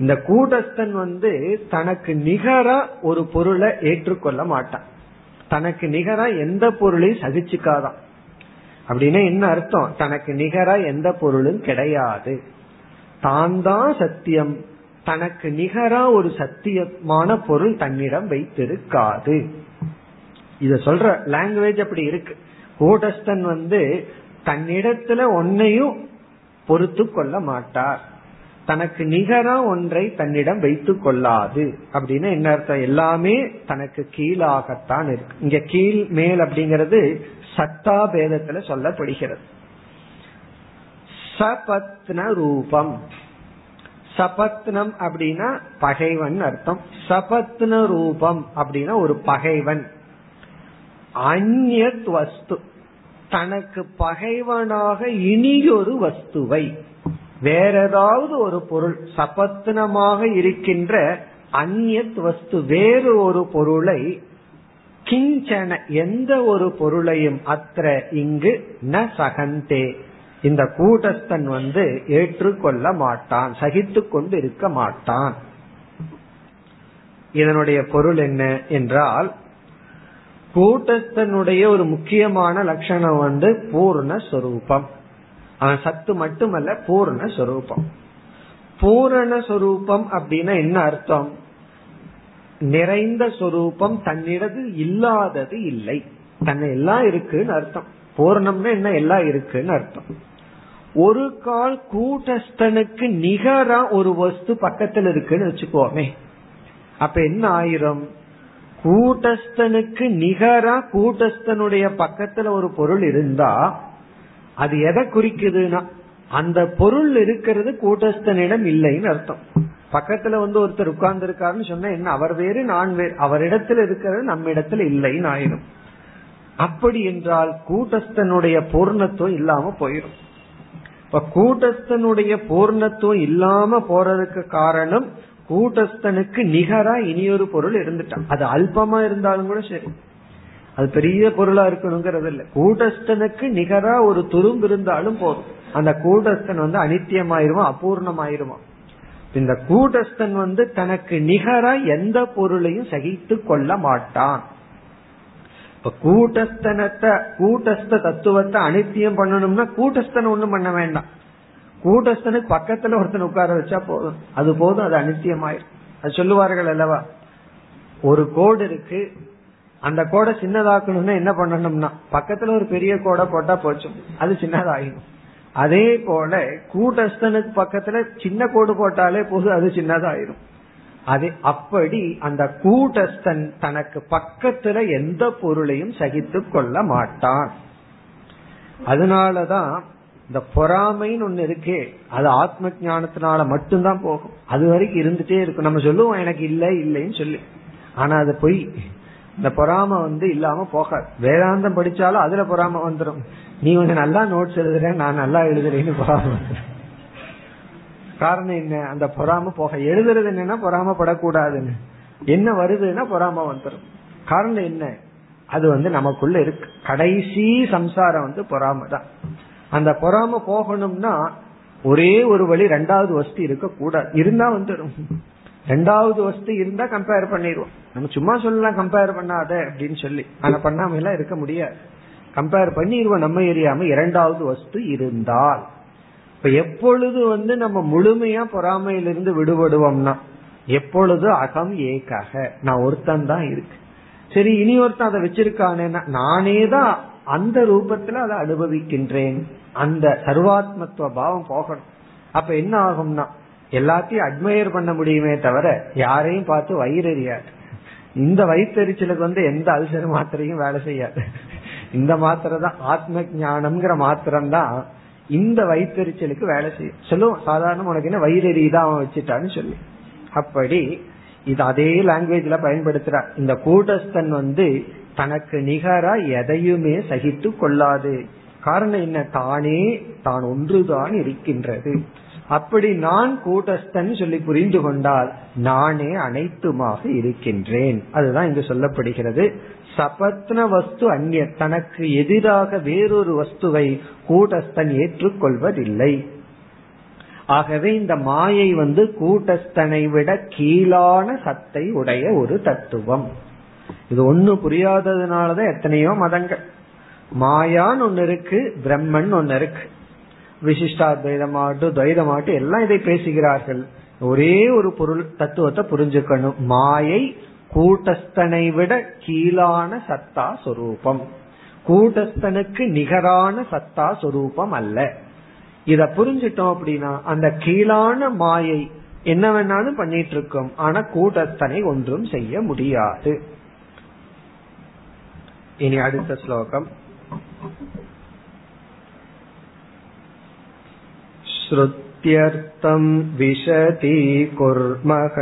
A: இந்த கூடஸ்தன் வந்து தனக்கு நிகரா ஒரு பொருளை ஏற்றுக்கொள்ள மாட்டான். தனக்கு நிகரா எந்த பொருளையும் சகிச்சுக்காதான். அப்படின்னா என்ன அர்த்தம்? தனக்கு நிகரா எந்த பொருளும் கிடையாது. தான் தான் சத்தியம். தனக்கு நிகரா ஒரு சத்தியமான பொருள் தன்னிடம் வைத்திருக்காது. இத சொல்ற லாங்குவேஜ் அப்படி இருக்கு. கூடஸ்தன் வந்து தன்னிடத்துல ஒன்னையும் பொறுத்து கொள்ள மாட்டார். தனக்கு நிகரா ஒன்றை தன்னிடம் வைத்து கொள்ளாது. அப்படின்னு என்ன அர்த்தம்? எல்லாமே தனக்கு கீழாகத்தான் இருக்கு. இங்க கீழ் மேல் அப்படிங்கிறது சத்தா பேதத்துல சொல்லப்படுகிறது. சபத்ன ரூபம். சபத்னம் அப்படின்னா பகைவன் அர்த்தம். சபத்ன ரூபம் அப்படின்னா ஒரு பகைவன். அந்நத் வஸ்து. தனக்கு பகைவனாக இனியொரு வஸ்துவை. வேற ஏதாவது ஒரு பொருள் சபத்னமாக இருக்கின்ற அந்நியத் வஸ்து வேறு ஒரு பொருளை கிஞ்சன எந்த ஒரு பொருளையும் அத்த இங்கு ந சகந்தே. இந்த கூட்டஸ்தன் வந்து ஏற்றுக்கொள்ள மாட்டான் சகித்து கொண்டு இருக்க மாட்டான் இதனுடைய பொருள் என்ன என்றால் கூட்டஸ்தனுடைய ஒரு முக்கியமான லட்சணம் வந்து பூர்ணஸ்வரூபம். அவன் சத்து மட்டுமல்ல பூர்ணஸ்வரூபம். பூரணஸ்வரூபம் பூரண அப்படின்னா என்ன அர்த்தம்? நிறைந்த சொரூபம் தன்னிடது இல்லாதது இல்லை. தன்னை எல்லாம் இருக்குன்னு அர்த்தம். பூர்ணம்னா என்ன? எல்லாம் இருக்குன்னு அர்த்தம். ஒரு கால் கூட்டஸ்தனுக்கு நிகரா ஒரு வஸ்து பக்கத்தில் இருக்குன்னு வச்சுக்கோமே. அப்ப என்ன ஆயிரும்? கூட்டஸ்தனுக்கு நிகரா கூட்டஸ்தனுடைய பக்கத்துல ஒரு பொருள் இருந்தா அது எதை குறிக்குதுன்னா அந்த பொருள் இருக்கிறது கூட்டஸ்தனிடம் இல்லைன்னு அர்த்தம். பக்கத்துல வந்து ஒருத்தர் உட்கார்ந்து இருக்காருன்னு சொன்னா என்ன அவர் வேறு நான் வேறு அவரிடத்துல இருக்கிறது நம்ம இடத்துல இல்லைன்னு ஆயிரும். அப்படி என்றால் கூட்டஸ்தனுடைய பூர்ணத்துவம் இல்லாம போயிடும் இப்ப கூட்டஸ்தனுடைய பூர்ணத்துவம் இல்லாம போறதுக்கு காரணம் கூட்டஸ்தனுக்கு நிகரா இனியொரு பொருள் இருந்துட்டான். அது அல்பமா இருந்தாலும் கூட சரி. அது பெரிய பொருளா இருக்கணுங்கிறது இல்ல கூட்டஸ்தனுக்கு நிகரா ஒரு துரும்பு இருந்தாலும் போதும். அந்த கூட்டஸ்தன் வந்து அனித்தியமாயிருவான் அபூர்ணமாயிருவான். இந்த கூட்டஸ்தன் வந்து தனக்கு நிகரா எந்த பொருளையும் சகித்து கொள்ள மாட்டான். இப்ப கூட்டஸ்தனத்தை கூட்டஸ்த தத்துவத்தை அனித்தியம் பண்ணணும்னா கூட்டஸ்தனை ஒண்ணும் பண்ண வேண்டாம். கூட்டஸ்தனுக்கு பக்கத்துல ஒருத்தன் உட்கார வச்சா போதும். அது போதும் அது அனித்தியமாயிரும். அது சொல்லுவார்கள் அல்லவா? ஒரு கோடு இருக்கு. அந்த கோடை சின்னதாக்கணும்னா என்ன பண்ணணும்னா பக்கத்துல ஒரு பெரிய கோடை போட்டா போச்சும். அது சின்னதாகிடும் அதே போல கூட்டஸ்தனுக்கு பக்கத்துல சின்ன கோடு போட்டாலே போதும் அது சின்னதாயிரும். அது அப்படி அந்த கூட்டஸ்தன் தனக்கு பக்கத்துல எந்த பொருளையும் சகித்து கொள்ள மாட்டான். அதனாலதான் இந்த பொறாமைன்னு ஒண்ணு இருக்கே அது ஆத்ம ஜானத்தினால மட்டும்தான் போகும். அது வரைக்கும் இருந்துட்டே இருக்கும். நம்ம சொல்லுவோம் எனக்கு இல்ல இல்லைன்னு சொல்லி. ஆனா அது பொய். இந்த பொறாம வந்து இல்லாம போகாது. வேதாந்தம் படிச்சாலும் அதுல பொறாம வந்துடும் நீ கொஞ்சம் நல்லா நோட்ஸ் எழுதுற நான் நல்லா எழுதுறேன்னு பொறாம காரணம் என்ன? அந்த பொறாம போக எழுதுறது என்னன்னா பொறாமப்படக்கூடாதுன்னு என்ன வருதுன்னா பொறாம வந்துடும் காரணம் என்ன? அது வந்து நமக்குள்ள இருக்கு. கடைசி சம்சாரம் வந்து பொறாம தான். அந்த பொறாம போகணும்னா ஒரே ஒரு வழி ரெண்டாவது வஸ்து இருக்க கூடாது இருந்தா வந்துடும் ரெண்டாவது வஸ்து இருந்தா கம்பேர் பண்ணிடுவோம். நம்ம சும்மா சொல்லலாம் கம்பேர் பண்ணாத அப்படின்னு சொல்லி. ஆனா பண்ணாம எல்லாம் இருக்க முடியாது. கம்பேர் பண்ணிடுவோம் நம்ம எரியாம இரண்டாவது வஸ்து இருந்தால். இப்ப எப்பொழுது வந்து நம்ம முழுமையா பொறாமையிலிருந்து விடுபடுவோம்னா எப்பொழுது அகம் ஏக்காக? நான் ஒருத்தன் தான் இருக்கு. சரி இனி ஒருத்தன் அதை வச்சிருக்கானே நானே தான் அந்த ரூபத்துல அதை அனுபவிக்கின்றேன். அந்த சர்வாத்மத்துவ பாவம் போகணும். அப்ப என்ன ஆகும்னா எல்லாத்தையும் அட்மையர் பண்ண முடியுமே தவிர யாரையும் பார்த்து வயிறறியாது இந்த வயிற்றுச்சலுக்கு வந்து எந்த அல்சர் மாத்திரையும் வேலை செய்யாது. இந்த மாத்திரை தான் ஆத்ம ஞானம்ங்கிற மாத்திரம் தான் இந்த வயிற்றுச்சலுக்கு வேலை செய்யும். சொல்லுவோம் சாதாரண உனக்கு என்ன வயிறறி தான் அவன் வச்சுட்டான்னு சொல்லி. அப்படி இது அதே லாங்குவேஜ்ல பயன்படுத்துற. இந்த கூட்டஸ்தன் வந்து தனக்கு நிகரா எதையுமே சகித்து கொள்ளாது. காரணம் என்ன? தானே தான் ஒன்றுதான் இருக்கின்றது. அப்படி நான் கூட்டஸ்தன் சொல்லி புரிந்து கொண்டால் நானே அனைத்துமாக இருக்கின்றேன். அதுதான் இங்கு சொல்லப்படுகிறது. சபத்ன வஸ்து அந்நிய தனக்கு எதிராக வேறொரு வஸ்துவை கூட்டஸ்தன் ஏற்றுக்கொள்வதில்லை. ஆகவே இந்த மாயை வந்து கூட்டஸ்தனை விட கீழான சத்தை உடைய ஒரு தத்துவம். இது ஒண்ணு புரியாததுனாலதான் எத்தனையோ மதங்கள். மாயான்னு ஒன்னு இருக்கு பிரம்மன் ஒன்னு இருக்கு. விசிஷ்டாத்வைதமாட்டு துவைதமாட்டு எல்லாம் இதை பேசுகிறார்கள். ஒரே ஒரு பொருள் தத்துவத்தை புரிஞ்சுக்கணும். மாயை கூட்டஸ்தனை விட கீழான சத்தா சொரூபம் கூட்டஸ்தனுக்கு நிகரான சத்தா சொரூபம் அல்ல இத புரிஞ்சிட்டோம் அப்படின்னா அந்த கீழான மாயை என்ன வேணாலும் பண்ணிட்டு இருக்கோம் ஆனா கூட்டத்தனை ஒன்றும் செய்ய முடியாது இனி அடுத்த ஸ்லோகம் श्रुत्यर्थं विशति कुर्मः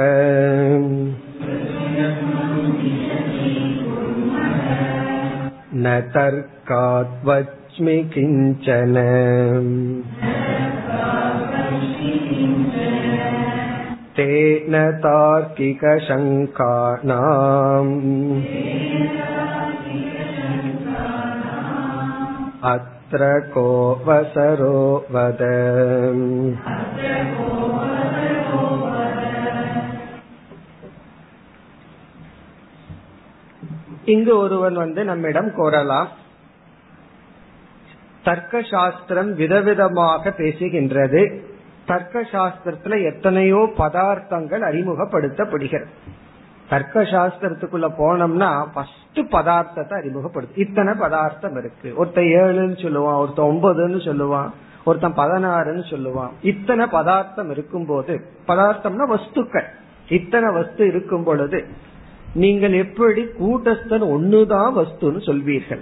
A: न तर्काद्वच्मि किञ्चन तेन तार्किकशङ्कानाम् अत्र को वसरो वद இங்கு ஒருவன் வந்து நம்மிடம் கோரலாம். தர்க்க சாஸ்திரம் விதவிதமாக பேசுகின்றது. தர்க்க சாஸ்திரத்துல எத்தனையோ பதார்த்தங்கள் அறிமுகப்படுத்தப்படுகிறது. தர்க்க சாஸ்திரத்துக்குள்ள போனோம்னா ஃபர்ஸ்ட் பதார்த்தத்தை அறிமுகப்படுத்து இத்தனை பதார்த்தம் இருக்கு. ஒருத்தன் ஏழுன்னு சொல்லுவான் ஒருத்தன் ஒன்பதுன்னு சொல்லுவான் ஒருத்தன் பதினாறுன்னு சொல்லுவான். இத்தனை பதார்த்தம் இருக்கும் போது பதார்த்தம்னா வஸ்துக்கள். இத்தனை வஸ்து இருக்கும் பொழுது நீங்கள் எப்படி கூட்டஸ்தன் ஒண்ணுதான் வஸ்துன்னு சொல்வீர்கள்.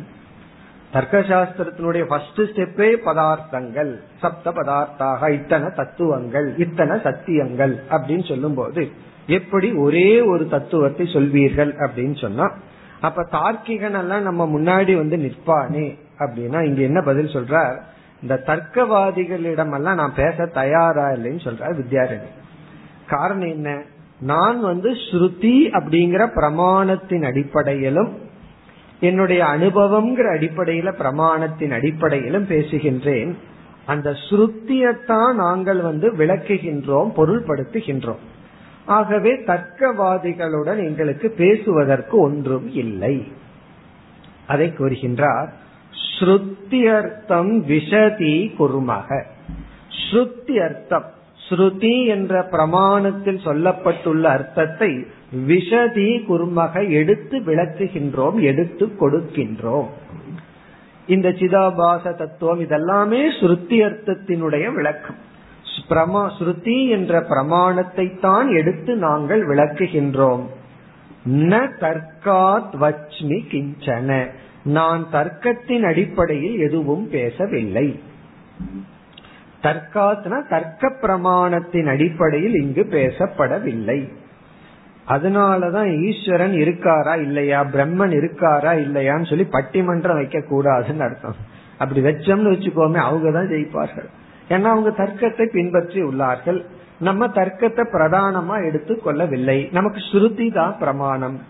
A: தர்க்க சாஸ்திரத்தினுடைய ஃபர்ஸ்ட் ஸ்டெப்பே பதார்த்தங்கள் சப்த பதார்த்தாக இத்தனை தத்துவங்கள் இத்தனை சத்தியங்கள் அப்படின்னு சொல்லும் போது எப்படி ஒரே ஒரு தத்துவத்தை சொல்வீர்கள் அப்படின்னு சொன்னா அப்ப தார்க்கிகன் எல்லாம் நம்ம முன்னாடி வந்து நிற்பானே அப்படின்னா இங்க என்ன பதில் சொல்றார்? இந்த தர்க்கவாதிகளிடம் எல்லாம் நான் பேச தயாரா இல்லைன்னு சொல்றார் வித்யாரணி. காரணம் என்ன? நான் வந்து ஸ்ருதி அப்படிங்கிற பிரமாணத்தின் அடிப்படையிலும் என்னுடைய அனுபவம்ங்கிற அடிப்படையில பிரமாணத்தின் அடிப்படையிலும் பேசுகின்றேன். அந்த ஸ்ருத்தியத்தான் நாங்கள் வந்து விளக்குகின்றோம் பொருள்படுத்துகின்றோம். ஆகவே தர்க்கவாதிகளுடன் எங்களுக்கு பேசுவதற்கு ஒன்றும் இல்லை. அதை கூறுகின்றார் ஸ்ருத்தியர்த்தம் விஷதி குருமக. ஸ்ருத்தி அர்த்தம் ஸ்ருதி என்ற பிரமாணத்தில் சொல்லப்பட்டுள்ள அர்த்தத்தை விஷதி குருமக எடுத்து விளக்குகின்றோம் எடுத்து கொடுக்கின்றோம். இந்த சிதாபாச தத்துவம் இதெல்லாமே ஸ்ருத்தி அர்த்தத்தினுடைய விளக்கம். பிரமா ஸ்ருதி என்ற பிரமாணத்தை தான் எடுத்து நாங்கள் விளக்குகின்றோம். ந தர்க்காத் வச்மி கிஞ்சன. நான் தர்க்கத்தின் அடிப்படையில் எதுவும் பேசவில்லை. தர்க்காத்னா தர்க்க பிரமாணத்தின் அடிப்படையில் இங்கு பேசப்படவில்லை. அதனாலதான் ஈஸ்வரன் இருக்காரா இல்லையா பிரம்மன் இருக்காரா இல்லையான்னு சொல்லி பட்டிமன்றம் வைக்க கூடாதுன்னு அர்த்தம். அப்படி வச்சோம்னு வச்சுக்கோமே அவங்க தான் ஜெயிப்பார்கள். ஏன்னா அவங்க தர்க்கத்தை பின்பற்றி உள்ளார்கள். நம்ம தர்க்கத்தை பிரதானமா எடுத்து கொள்ளவில்லை. நமக்கு ஸ்ருதி தான் பிரமாணம்.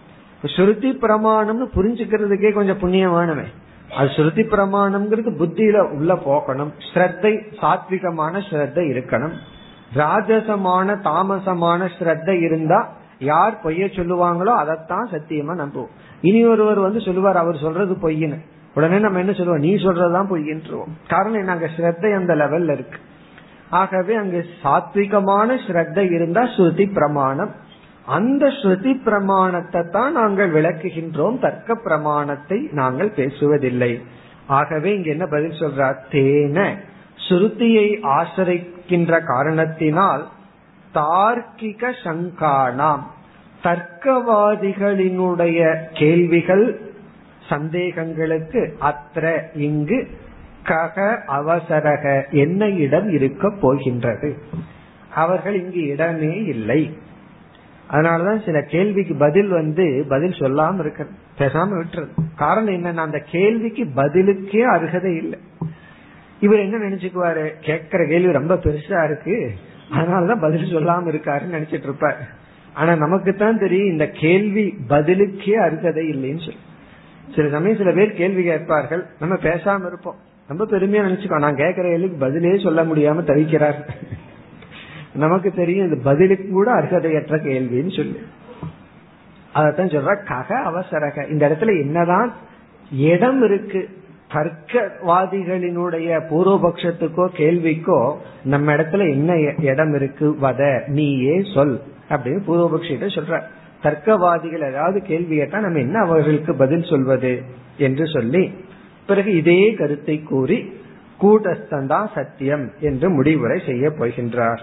A: ஸ்ருதி பிரமாணம்னு புரிஞ்சுக்கிறதுக்கே கொஞ்சம் புண்ணியமானவன். அது ஸ்ருதி பிரமாணம்ங்கிறது புத்தியில உள்ள போகணும் ஸ்ரத்தை சாத்விகமான ஸ்ரத்த இருக்கணும். ராஜசமான தாமசமான ஸ்ரத்த இருந்தா யார் பொய்ய சொல்லுவாங்களோ அதைத்தான் சத்தியமா நம்புவோம். இனி ஒருவர் வந்து சொல்லுவார் அவர் சொல்றது பொய்ன்னு உடனே நம்ம என்ன சொல்லுவோம்? நீ சொல்றதுதான் பொய்யின்றுவோம். காரணம் என்ன? அங்க ஸ்ரத்தை அந்த லெவல்ல இருக்கு. ஆகவே அங்கு சாத்விகமான ஸ்ரத்த இருந்தா ஸ்ருதி பிரமாணம். அந்த ஸ்ருதி பிரமாணத்தை தான் நாங்கள் விளக்குகின்றோம். தர்க்க பிரமாணத்தை நாங்கள் பேசுவதில்லை. ஆகவே இங்க என்ன பதில் சொல்றார் தேன. ஸ்ருதியை ஆசிரிக்கின்ற காரணத்தினால் தார்க்கிக சங்கானாம். தர்க்கவாதிகளினுடைய கேள்விகள் சந்தேகங்களுக்கு அத்த இங்கு கக அவசரக என்ன இடம் இருக்க போகின்றது? அவர்கள் இங்கு இடமே இல்லை. அதனாலதான் சில கேள்விக்கு பதில் வந்து பதில் சொல்லாம இருக்க பேசாம விட்டுறது. காரணம் என்னன்னா அந்த கேள்விக்கு பதிலுக்கே அருகதை இல்லை. இவர் என்ன நினைச்சுக்குவாரு? கேக்குற கேள்வி ரொம்ப பெருசா இருக்கு. அதனாலதான் பதில் சொல்லாம இருக்காருன்னு நினைச்சிட்டு இருப்பாரு. ஆனா நமக்கு தான் தெரியும் இந்த கேள்வி பதிலுக்கே அருகதை இல்லைன்னு சொல்லி. சில சமயம் சில பேர் கேள்வி கேட்பார்கள். நம்ம பேசாம இருப்போம். ரொம்ப பெருமையா நினைச்சுக்கோ நான் கேட்கிற கேள்விக்கு பதிலே சொல்ல முடியாம தவிக்கிறார் நமக்கு தெரியும் இது பதிலுக்கு கூட அர்ஹதையற்ற கேள்வின்னு சொல்லு. அதத்தான் சொல்ற கக அவசரக. இந்த இடத்துல என்னதான் இடம் இருக்கு தர்க்கவாதிகளினுடைய பூர்வபக்ஷத்துக்கோ கேள்விக்கோ நம்ம இடத்துல என்ன இடம் இருக்கு வத நீயே சொல் அப்படின்னு பூர்வபக்ஷிட்ட சொல்ற. தர்க்கவாதிகள் ஏதாவது கேள்வி கேட்டா நம்ம என்ன அவர்களுக்கு பதில் சொல்வது என்று சொல்லி பிறகு இதே கருத்தை கூறி கூட்டஸ்தந்தா சத்தியம் என்று முடிவுரை செய்ய போகின்றார்.